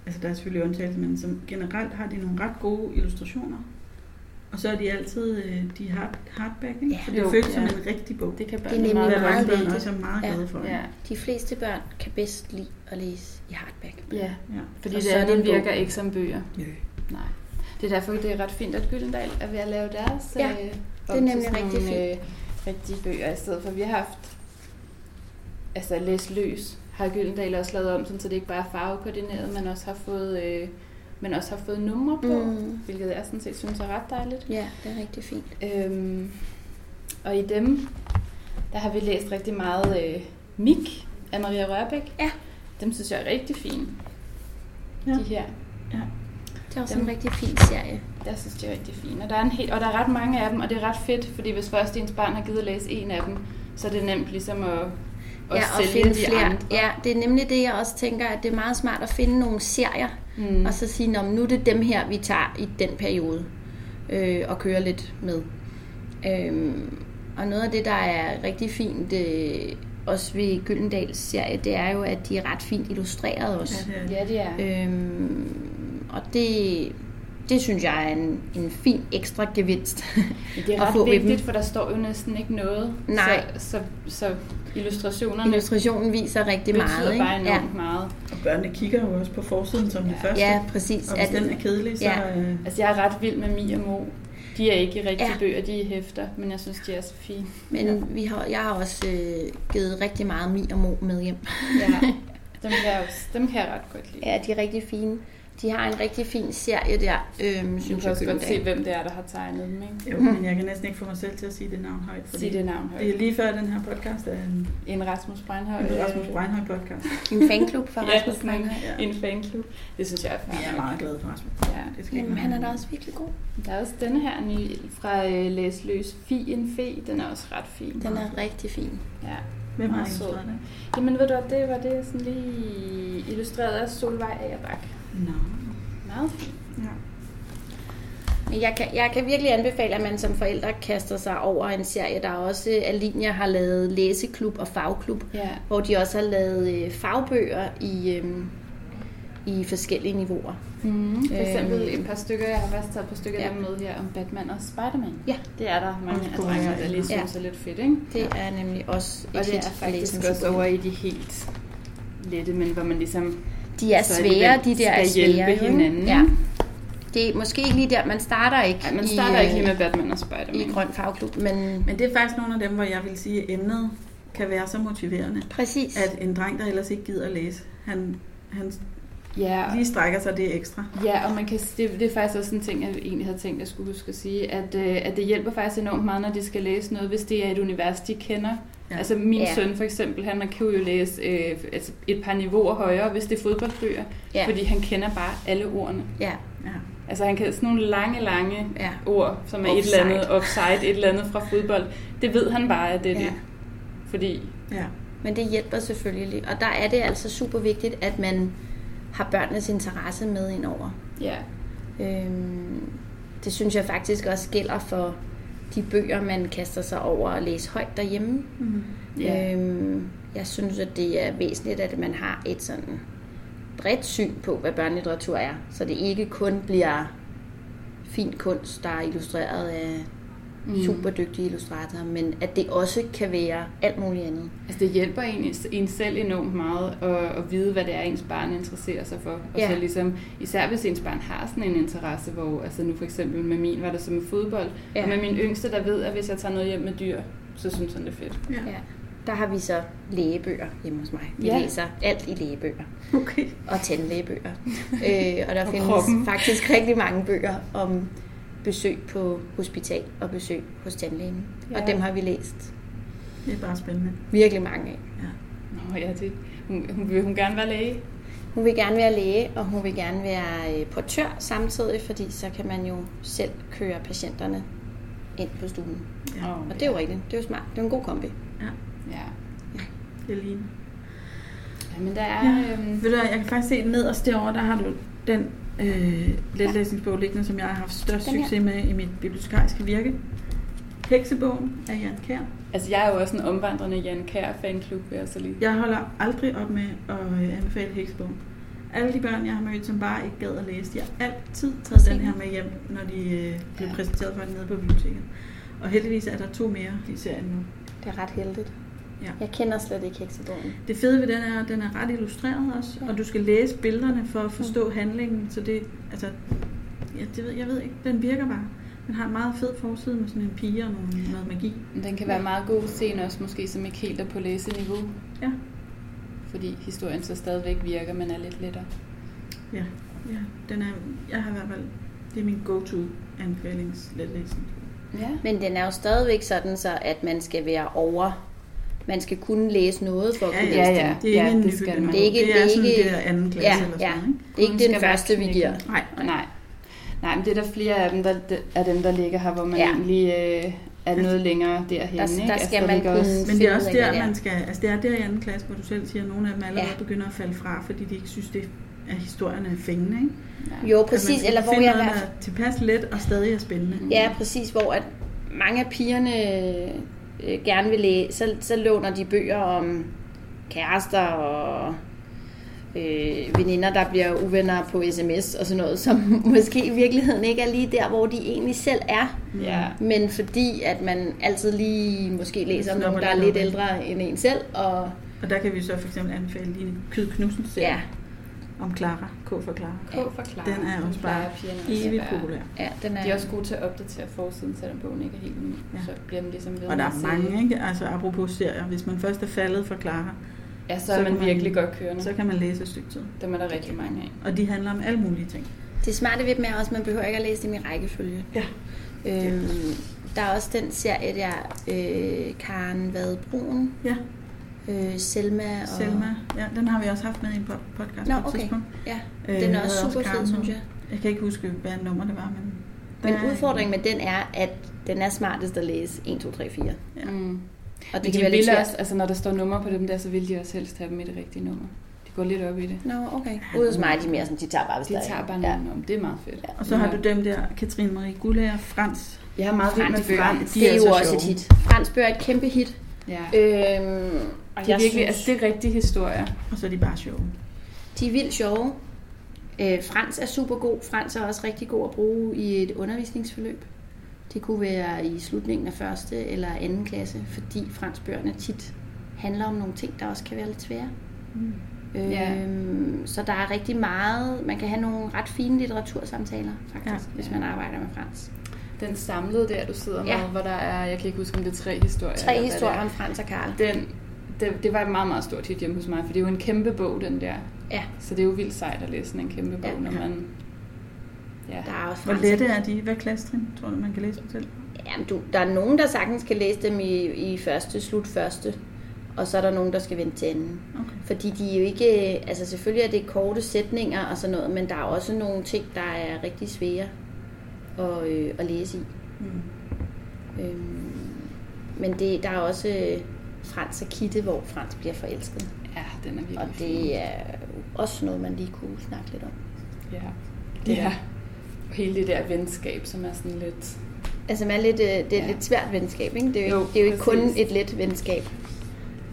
altså der er selvfølgelig undtagelser, men som generelt har de nogle ret gode illustrationer. Og så er de altid øh, de hard, hardback, ikke? Ja, så det jo, føles som ja. en rigtig bog. Det kan Det er børnene nemlig meget meget børn vigtigt. også er meget Ja. glade for. Ja, De fleste børn kan bedst lide at læse i hardback. ja, ja. fordi Og det så det andet bog. virker ikke som bøger. Jø. Nej. Det er derfor, det er ret fint, at Gyldendal er ved at lave deres Ja, øh, det er om til nemlig rigtig nogle, øh, rigtige bøger, i stedet for vi har haft altså læs løs, har Gyldendal også lavet om, så det ikke bare er farvekoordineret, men også har fået, øh, men også har fået numre på, Mm. hvilket jeg sådan set synes er ret dejligt. Ja, det er rigtig fint. Øhm, og i dem, der har vi læst rigtig meget øh, Mik af Maria Rørbæk. Ja. Dem synes jeg er rigtig fine. Ja. Ja. De her. Det er også Dem- en rigtig fin serie. Jeg synes, de er rigtig fine. Og der, er en hel, og der er ret mange af dem, og det er ret fedt, fordi hvis først ens barn har givet at læse en af dem, så er det nemt ligesom at, at Ja, og finde de flere. andre. Ja, det er nemlig det, jeg også tænker, at det er meget smart at finde nogle serier, Mm. og så sige, "Nå, men nu er det dem her, vi tager i den periode, øh, og kører lidt med. Øhm, og noget af det, der er rigtig fint, øh, også ved Gyldendals serie, det er jo, at de er ret fint illustreret også. Ja, det er. Ja, er. Øhm, og det, det synes jeg er en, en fin ekstra gevinst. Det er at ret få vigtigt, dem. for der står jo næsten ikke noget. Nej. Så, så, så illustrationerne Illustrationen viser rigtig betyder meget. Ikke? bare Ja. enormt meget. Og børnene kigger jo også på forsiden som det Ja. første. ja, præcis. Og hvis At- den er kedelig, så... Ja. Øh, Altså, jeg er ret vild med Mi og Mo. De er ikke rigtige Ja. ja. bøger, de er hæfter, men jeg synes, de er så fine. Men vi har, jeg har også øh, givet rigtig meget Mi og Mo med hjem. Ja. Dem kan, jeg, også- dem kan jeg ret godt lide. Ja, de er rigtig fine. De har en rigtig fin serie der, øhm, Du synes kan også jeg. godt se, hvem det er, der har tegnet dem, ikke? jo, men jeg kan næsten ikke få mig selv til at sige det navn højt. Fordi Sig det navn højt. det er lige før den her podcast er en, En Rasmus Breinhøj. en Rasmus Breinhøj podcast. En fanklub for Ja, Rasmus sådan en, Breinholt. Ja. en fanklub. Det synes jeg er Vi er fint. meget glade for Rasmus. Ja. Det skal Jamen, han er da også virkelig god. Der er også denne her ny fra øh, Læsløs. Fi en fe, den er også ret fin. Den er rigtig fin. Ja. Hvem har meget sød. illustreret det? Jamen ved du det var det sådan lige illustreret af Solvej Agerbak. Nå. Meget fint. Ja. Men jeg kan, jeg kan virkelig anbefale, at man som forældre kaster sig over en serie. Der er også, Alinea har lavet læseklub og fagklub, Ja. hvor de også har lavet øh, fagbøger i, øh, i forskellige niveauer. Mm, for eksempel Øhm. et par stykker, jeg har faktisk taget et par stykker Ja. ja. med her om Batman og Spiderman. Ja. Det er der mange af drengene, der lige ja. synes er lidt fedt, ikke? Det er nemlig også et Og det er at faktisk også over i de helt lette, men hvor man ligesom De er så svære, alligevel de der er skal hjælpe svære. ikke? hinanden. Ja. Det er måske ikke lige der, man starter ikke Ej, man i, starter øh, ikke lige med Batman og Spiderman. i Grøn Fagklub, men Men det er faktisk nogle af dem, hvor jeg vil sige, at emnet kan være så motiverende, præcis. at en dreng, der ellers ikke gider at læse, han, han Ja, lige strækker sig det ekstra. Ja, og man kan, det, det er faktisk også en ting, jeg egentlig havde tænkt, jeg skulle huske at sige, at, øh, at det hjælper faktisk enormt meget, når de skal læse noget, hvis det er et univers, de kender. Ja. Altså min Ja. søn for eksempel, han kan jo læse øh, altså et par niveauer højere, hvis det er fodboldbøger, Ja. ja. fordi han kender bare alle ordene. Ja, Ja. Altså han kan sådan nogle lange, lange ja. ord, som er Offside. et eller andet offside, et eller andet fra fodbold. Det ved han bare, at det er Ja. det. Fordi, ja. Men det hjælper selvfølgelig. Og der er det altså super vigtigt, at man har børnenes interesse med ind over. ja, Øhm, det synes jeg faktisk også gælder for de bøger, man kaster sig over at læse højt derhjemme. Mm. Ja. Øhm, jeg synes, at det er væsentligt, at man har et sådan bredt syn på, hvad børnelitteratur er. Så det ikke kun bliver fin kunst, der er illustreret af mm. super dygtige illustratorer, men at det også kan være alt muligt andet. Altså det hjælper en, en selv enormt meget at, at vide, hvad det er, ens barn interesserer sig for. Og Ja. så ligesom, især hvis ens barn har sådan en interesse, hvor altså nu for eksempel med min var det så med fodbold, ja. og med min yngste, der ved, at hvis jeg tager noget hjem med dyr, så synes han det er fedt. Ja. Ja. Der har vi så lægebøger hjemme hos mig. Vi Ja. læser alt i lægebøger. Okay. og tandlægebøger. øh, og der Og findes kroppen. faktisk rigtig mange bøger om besøg på hospital og besøg hos tandlægen. Ja. Ja. Og dem har vi læst Det er bare spændende. virkelig mange af. Nå ja, det, hun, hun vil hun gerne være læge. Hun vil gerne være læge, og hun vil gerne være øh, portør samtidig, fordi så kan man jo selv køre patienterne ind på stuen. Ja. Og det er jo rigtigt. Det er jo smart. Det er en god kombi. ja. Ja. Det er lige. ja, men der er... Ja. Øhm, Ved du, jeg kan faktisk se nederst derovre, der har du den øh, letlæsningsbog liggende, som jeg har haft størst succes med i mit bibliotekariske virke. Heksebogen af Jan Kær. altså jeg er jo også en omvandrende Jan Kær fanklub, vil jeg så lige. Jeg holder aldrig op med at øh, anbefale Heksebogen. Alle de børn, jeg har mødt, som bare ikke gad at læse, de har altid taget den her med hjem, når de øh, blev Ja. præsenteret for den nede på biblioteket. Og heldigvis er der to mere i serien nu. Det er ret heldigt. Ja. Jeg kender slet ikke heksebogen. Det fede ved den er, at den er ret illustreret også, Ja. og du skal læse billederne for at forstå handlingen, så det, altså, ja, det ved, jeg ved ikke, den virker bare. Den har en meget fed forside med sådan en pige og noget, noget magi. Men Den kan være meget god scene også, måske som ikke helt er på læseniveau. Ja, Fordi historien så stadigvæk virker, men er lidt lettere. ja, ja. Den er, jeg har i hvert fald, det er min go-to anbefalings letlæsning. Ja. Men den er jo stadigvæk sådan, så at man skal være over. Man skal kunne læse noget for at Ja, kunne ja, læse ja. Det er ikke Ja, en det skal nybegynder. man. Det er ikke- det er det er sådan ikke- det er anden klasse Ja, eller sådan ja. noget, ikke? Det er ikke den første, vi giver. Nej, Nej. Nej, men det er der flere af dem, der, af dem, der ligger her, hvor man Ja. ja. egentlig øh, er noget længere derhen. Der- ikke? der Altså, skal man ligger kunne- også, Men det er også der, er. man skal... Altså det er der i anden klasse, hvor du selv siger, at nogle af dem allerede Ja. begynder at falde fra, fordi de ikke synes, det er historierne er fængende, ikke? Jo, At man præcis. Eller hvor jeg noget, i hvert der er tilpas let og stadig er spændende. Ja, præcis, hvor at mange af pigerne øh, gerne vil læse, så, så låner de bøger om kærester og øh, veninder, der bliver uvenner på sms og sådan noget, som måske i virkeligheden ikke er lige der, hvor de egentlig selv er. Ja. Men fordi at man altid lige måske læser om nogen, der er lidt ældre end en selv, og Og der kan vi så for eksempel anbefale Line Kyd Knudsen ja, om Clara. K for Clara. K for Clara. Den er også bare evigt populær. ja, den er, De er også gode til at opdatere forsiden, selvom bogen ikke er helt ny. Ja. Så bliver den ligesom ved Og der er mange, ikke? Altså apropos serier. Hvis man først er faldet for Clara, Ja, så Så er kan man man- virkelig godt kørende. så kan man læse et stykke tid. Dem er der rigtig mange af. Og de handler om alle mulige ting. Det smarte ved dem er også, at man behøver ikke at læse dem i rækkefølge. Ja. Øhm, der er også den serie der, øh, Karen Vade Brun, Ja, øh, Selma og... Selma. Ja, den har vi også haft med i en pod- podcast Nå, på et okay. tidspunkt. Ja, Øh, den er også super fed, synes jeg. Jeg kan ikke huske, hvad nummer det var, men... Men udfordringen med den er, at den er smartest at læse 1, 2, 3, 4. Ja. Mm. Og Det de kan være lidt vil svært. også, altså når der står nummer på dem der, så vil de også helst have dem i det rigtige nummer. De går lidt op i det. Nå, okay. Ude hos mig er de mere sådan, de tager bare, hvis De der er tager bare ja. nummer om. Det er meget fedt. Ja. Og så har du dem der, Katrine Marie Gullager, Frans. Jeg har meget vild med Frans. Frans. De Det er er jo så også sjove. et hit. Frans bøger er et kæmpe hit. Ja. Øhm, og Det er jeg virkelig, synes, altså det er rigtige historier. Og så er de bare sjove. de er vildt sjove. Øh, Frans er super god. Frans er også rigtig god at bruge i et undervisningsforløb. Det kunne være i slutningen af første eller anden klasse, fordi franskbøgerne tit handler om nogle ting, der også kan være lidt svære. Mm. Ja. Øhm, så der er rigtig meget, man kan have nogle ret fine litteratursamtaler, faktisk, Ja. hvis man arbejder med fransk. Den samlede der, du sidder Ja. med, hvor der er, jeg kan ikke huske, om det er tre historier. Tre eller hvad historier om Frans og Karl. Den, det, det var et meget, meget stort hit hjemme hos mig, for det er jo en kæmpe bog, den der. Ja, Så det er jo vildt sejt at læse sådan en kæmpe bog, Ja. når man... Ja. der er også Hvor lette er de? Hvad klassetrin tror du, man kan læse dem selv? Jamen, du, der er nogen, der sagtens kan læse dem i, i første, slut første, og så er der nogen, der skal vente til anden. Okay. Fordi de er jo ikke, altså selvfølgelig er det korte sætninger og sådan noget, men der er også nogle ting, der er rigtig svære at, øh, at læse i. Mm. Øhm, men det, der er også øh, Frans og Kitte, hvor Frans bliver forelsket. ja, den er virkelig Og det er også noget, man lige kunne snakke lidt om. Ja. Det er og hele det der venskab, som er sådan lidt... Altså man er lidt, øh, det er et Ja. lidt svært venskab, ikke? Det er jo, Jo, ikke, det er jo ikke kun et let venskab.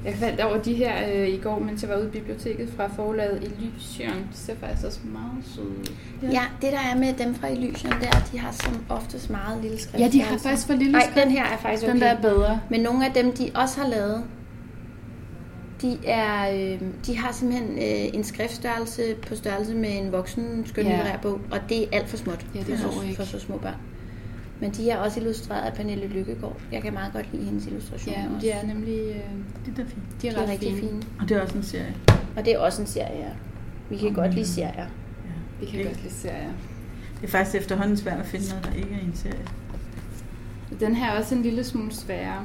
Jeg faldt over de her øh, i går, mens jeg var ude i biblioteket fra forlaget Illusion. De ser faktisk også meget søde. Ja. Ja, det der er med dem fra Illusion, det er, at de har som oftest meget lille skrift. Ja, de har altså. faktisk for lille Nej, skrift. den her er faktisk okay. Den der er bedre. Men nogle af dem, de også har lavet, de, er, øh, de har simpelthen øh, en skriftstørrelse på størrelse med en voksen skønlitterær Ja. bog, og det er alt for småt Ja, det for, så, for så små børn. Men de er også illustreret af Pernille Lykkegaard. Jeg kan meget godt lide hendes illustrationer Ja, de er nemlig... Øh, Det er fint. de er, de er ret rigtig fine. fine. Og det er også en serie. Og det er også en serie, ja. Vi kan Om, godt lide øh, serier. Ja. Vi kan Det- godt lide serier. Det er faktisk efterhånden svært at finde noget, der ikke er en serie. Den her er også en lille smule sværere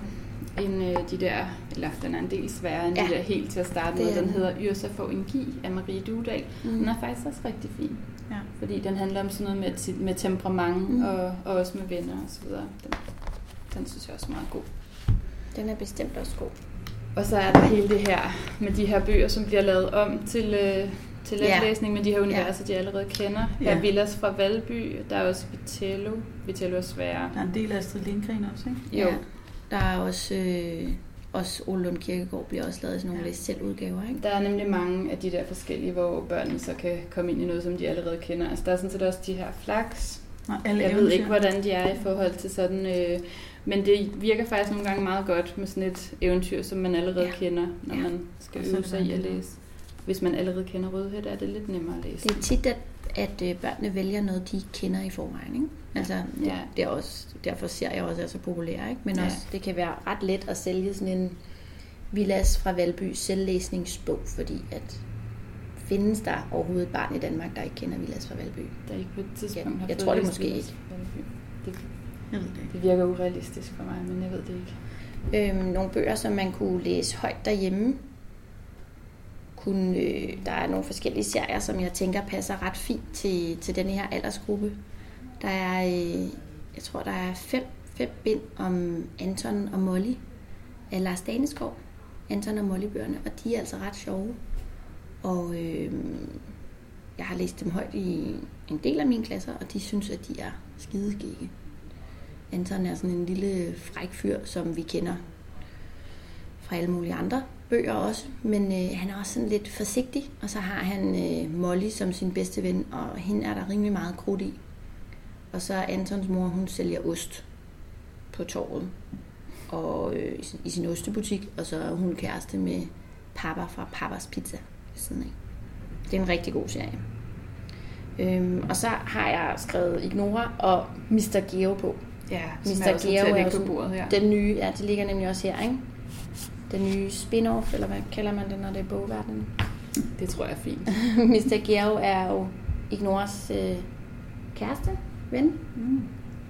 end øh, de der, eller den er en del sværere end Ja. de der helt til at starte med. Den hedder Yrsa får en gi af Marie Dudal. Mm. Den er faktisk også rigtig fin, Ja. fordi den handler om sådan noget med, med temperament Mm. og, og også med venner og så videre. Den, den synes jeg også er meget god. Den er bestemt også god. Og så er der hele det her med de her bøger, som bliver lavet om til, øh, til Ja. letlæsning med de her universer, de allerede kender. Her Ja. er Villas fra Valby, der er også Vitello. Vitello er sværere. Der er en del af Astrid Lindgren også, ikke? Jo. Ja. Der er også, øh, også Ole Lund Kirkegaard bliver også lavet sådan nogle Ja. læs selv udgaver, ikke? Der er nemlig mange af de der forskellige, hvor børnene så kan komme ind i noget, som de allerede kender. Altså der er sådan set også de her flaks. Og alle Jeg ved ikke, hvordan de er i forhold til sådan... Øh, men det virker faktisk nogle gange meget godt med sådan et eventyr, som man allerede Ja. kender, når Ja. man skal øve sig i at læse. Hvis man allerede kender Rødhætte, er det lidt nemmere at læse. Det er tit, at, at øh, børnene vælger noget, de kender i forvejen, ikke? Altså, det, Ja. det er også, derfor ser jeg også er så populær, ikke? Men Ja. også, det kan være ret let at sælge sådan en Villas fra Valby selvlæsningsbog, fordi at findes der overhovedet et barn i Danmark, der ikke kender Villas fra Valby? Der ikke på et tidspunkt Ja, har jeg tror det måske ikke. Det, Jeg ved det ikke. Det virker urealistisk for mig, men jeg ved det ikke. Øhm, nogle bøger, som man kunne læse højt derhjemme. Kunne, øh, der er nogle forskellige serier, som jeg tænker passer ret fint til, til denne her aldersgruppe. Der er, øh, jeg tror, der er fem, fem bind om Anton og Molly af Lars Daneskov. Anton og Molly-bøgerne, og de er altså ret sjove. Og øh, jeg har læst dem højt i en del af mine klasser, og de synes, at de er skidegikke. Anton er sådan en lille fræk fyr, som vi kender fra alle mulige andre bøger også. Men øh, han er også sådan lidt forsigtig, og så har han øh, Molly som sin bedste ven, og hende er der rimelig meget krudt i. Og så er Antons mor, hun sælger ost på torvet og øh, i, sin, i sin ostebutik, og så er hun kæreste med Papa fra Papas Pizza ved siden af. Det er en rigtig god serie. Øhm, og så har jeg skrevet Ignora og Mr. Geo på. Ja, Mr. Geo er jo på sådan bordet her. Den nye, ja, det ligger nemlig også her, ikke? Den nye spin-off, eller hvad kalder man det, når det er bogverdenen? Det tror jeg er fint. Mr. Geo er jo Ignoras øh, kæreste, ven. Mm.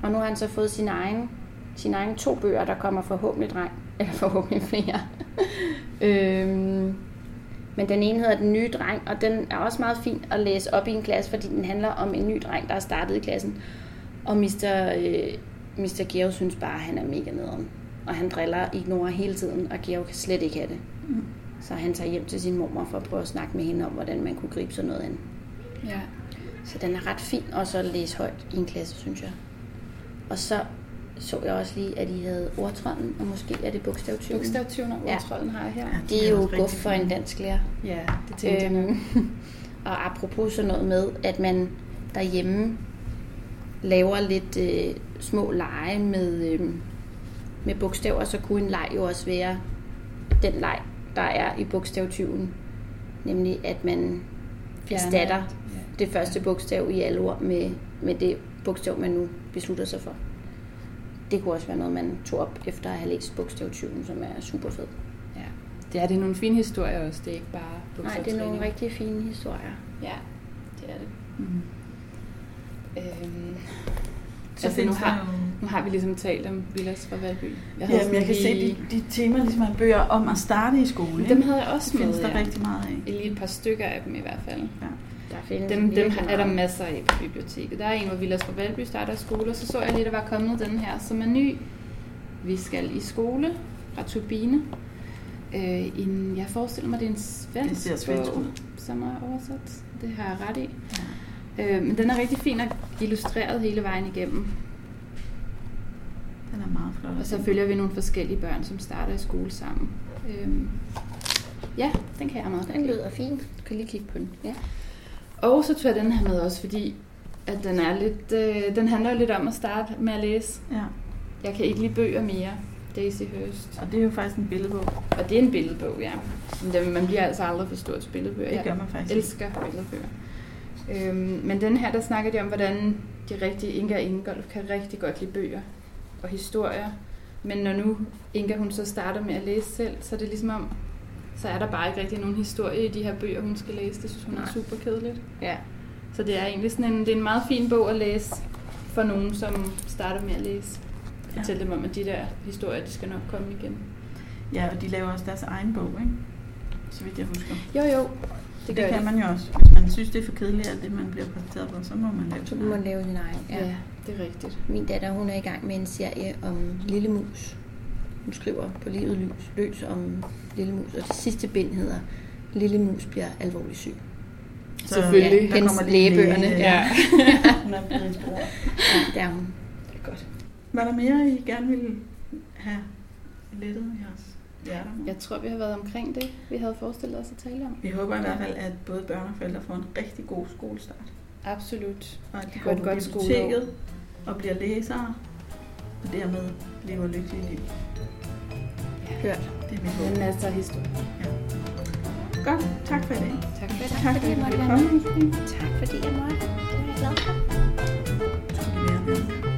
Og nu har han så fået sin egen, sin egen to bøger, der kommer forhåbentlig dreng. Eller forhåbentlig flere. øhm, men den ene hedder Den nye dreng, og den er også meget fin at læse op i en klasse, fordi den handler om en ny dreng, der er startet i klassen. Og Mr. Øh, Mr. Geo synes bare, at han er mega nederen. Og han driller Ignora hele tiden, og Geo kan slet ikke have det. Mm. Så han tager hjem til sin mormor for at prøve at snakke med hende om, hvordan man kunne gribe sådan noget an. Ja. Så den er ret fin også at læse højt i en klasse, synes jeg. Og så så jeg også lige, at I havde ordtrolden, og måske er det bogstavtyven. Bogstavtyven og Ja. ordtrolden har jeg her. Ja. Det er jo guf for en dansk lærer. Ja, det tænkte jeg. Øhm, og apropos sådan noget med, at man derhjemme laver lidt øh, små lege med, øh, med bogstaver, så kunne en leg jo også være den leg, der er i bogstavtyven. Nemlig at man erstatter. Det første bogstav i alle ord med, med det bogstav, man nu beslutter sig for. Det kunne også være noget, man tog op efter at have læst bogstavtyven, som er super fed. Ja. Det er det nogle fine historier også, det er ikke bare Nej, det er nogle bogstavtræning. rigtig fine historier. Ja, det er det. Mm. Øhm, Så altså, nu har, nu har vi ligesom talt om Villas fra Valby. Jeg Ja, men jeg kan se, de, de temaer ligesom er bøger om at starte i skole. Dem havde jeg også det findes med, der ja. rigtig meget af. Lige et par stykker af dem i hvert fald. Ja. Der findes Dem, dem er der masser af på biblioteket. Der er en, hvor Villas fra Valby starter i skole, og så så jeg lige, der var kommet den her, som er ny. Vi skal i skole fra Turbine. Øh, en, jeg forestiller mig, det er en Det svensk, ser svensk bog, ud. som er oversat. Det har jeg ret i. Ja. Øh, men den er rigtig fin og illustreret hele vejen igennem. Den er meget flot. Og så følger vi nogle forskellige børn, som starter i skole sammen. Øhm, ja, den kan jeg meget godt Den lyder fint. Du kan lige kigge på den. Ja. Og så tog jeg den her med også, fordi at den er lidt, øh, den handler lidt om at starte med at læse. Ja, Jeg kan ikke lide bøger mere. Daisy Hurst. og det er jo faktisk en billedbog. Og det er en billedbog, ja. Men det, man bliver altså aldrig for stor til billedbøger. Det Jeg gør man faktisk ikke. elsker billedbøger. Øhm, men den her, der snakker de om, hvordan de rigtige Inga og Ingolf kan rigtig godt lide bøger og historier. Men når nu Inga hun så starter med at læse selv, så er det ligesom om, så er der bare ikke rigtig nogen historie i de her bøger, hun skal læse. Det synes hun Nej. er super kedeligt. ja. Så det er egentlig sådan en, det er en meget fin bog at læse for nogen, som starter med at læse. Fortæl dem om, at de der historier, de skal nok komme igen. Ja, og de laver også deres egen bog, ikke? Så vidt jeg husker. Jo, jo. Det, Det, gør det kan de. man jo også. Hvis man synes, det er for kedeligt, alt det, man bliver præsenteret for, så må man lave Så må man lave sin egen. Ja. Ja. ja, det er rigtigt. Min datter, hun er i gang med en serie om Lille Mus. Hun skriver på livet løs, løs om Lille Mus, og det sidste bind hedder Lille Mus bliver alvorligt syg. Så, Selvfølgelig. der Hendes lægebøgerne, læge- Ja. Hun er blevet. Ja, det er hun. Det er godt. Var der mere, I gerne ville have lettet jeres hjerter med? Jeg tror, vi har været omkring det, vi havde forestillet os at tale om. Vi håber i hvert fald, at både børn og forældre får en rigtig god skolestart. Absolut. Og at de Ja, går på godt biblioteket og bliver læsere, og dermed lever lykkelige liv. Hørt. Det er mit Med håb. masser af historie. Godt, tak for i dag. Tak for det. Tak fordi jeg måtte være komme. Tak fordi jeg måtte. Det er jeg glad for. Tak fordi være med.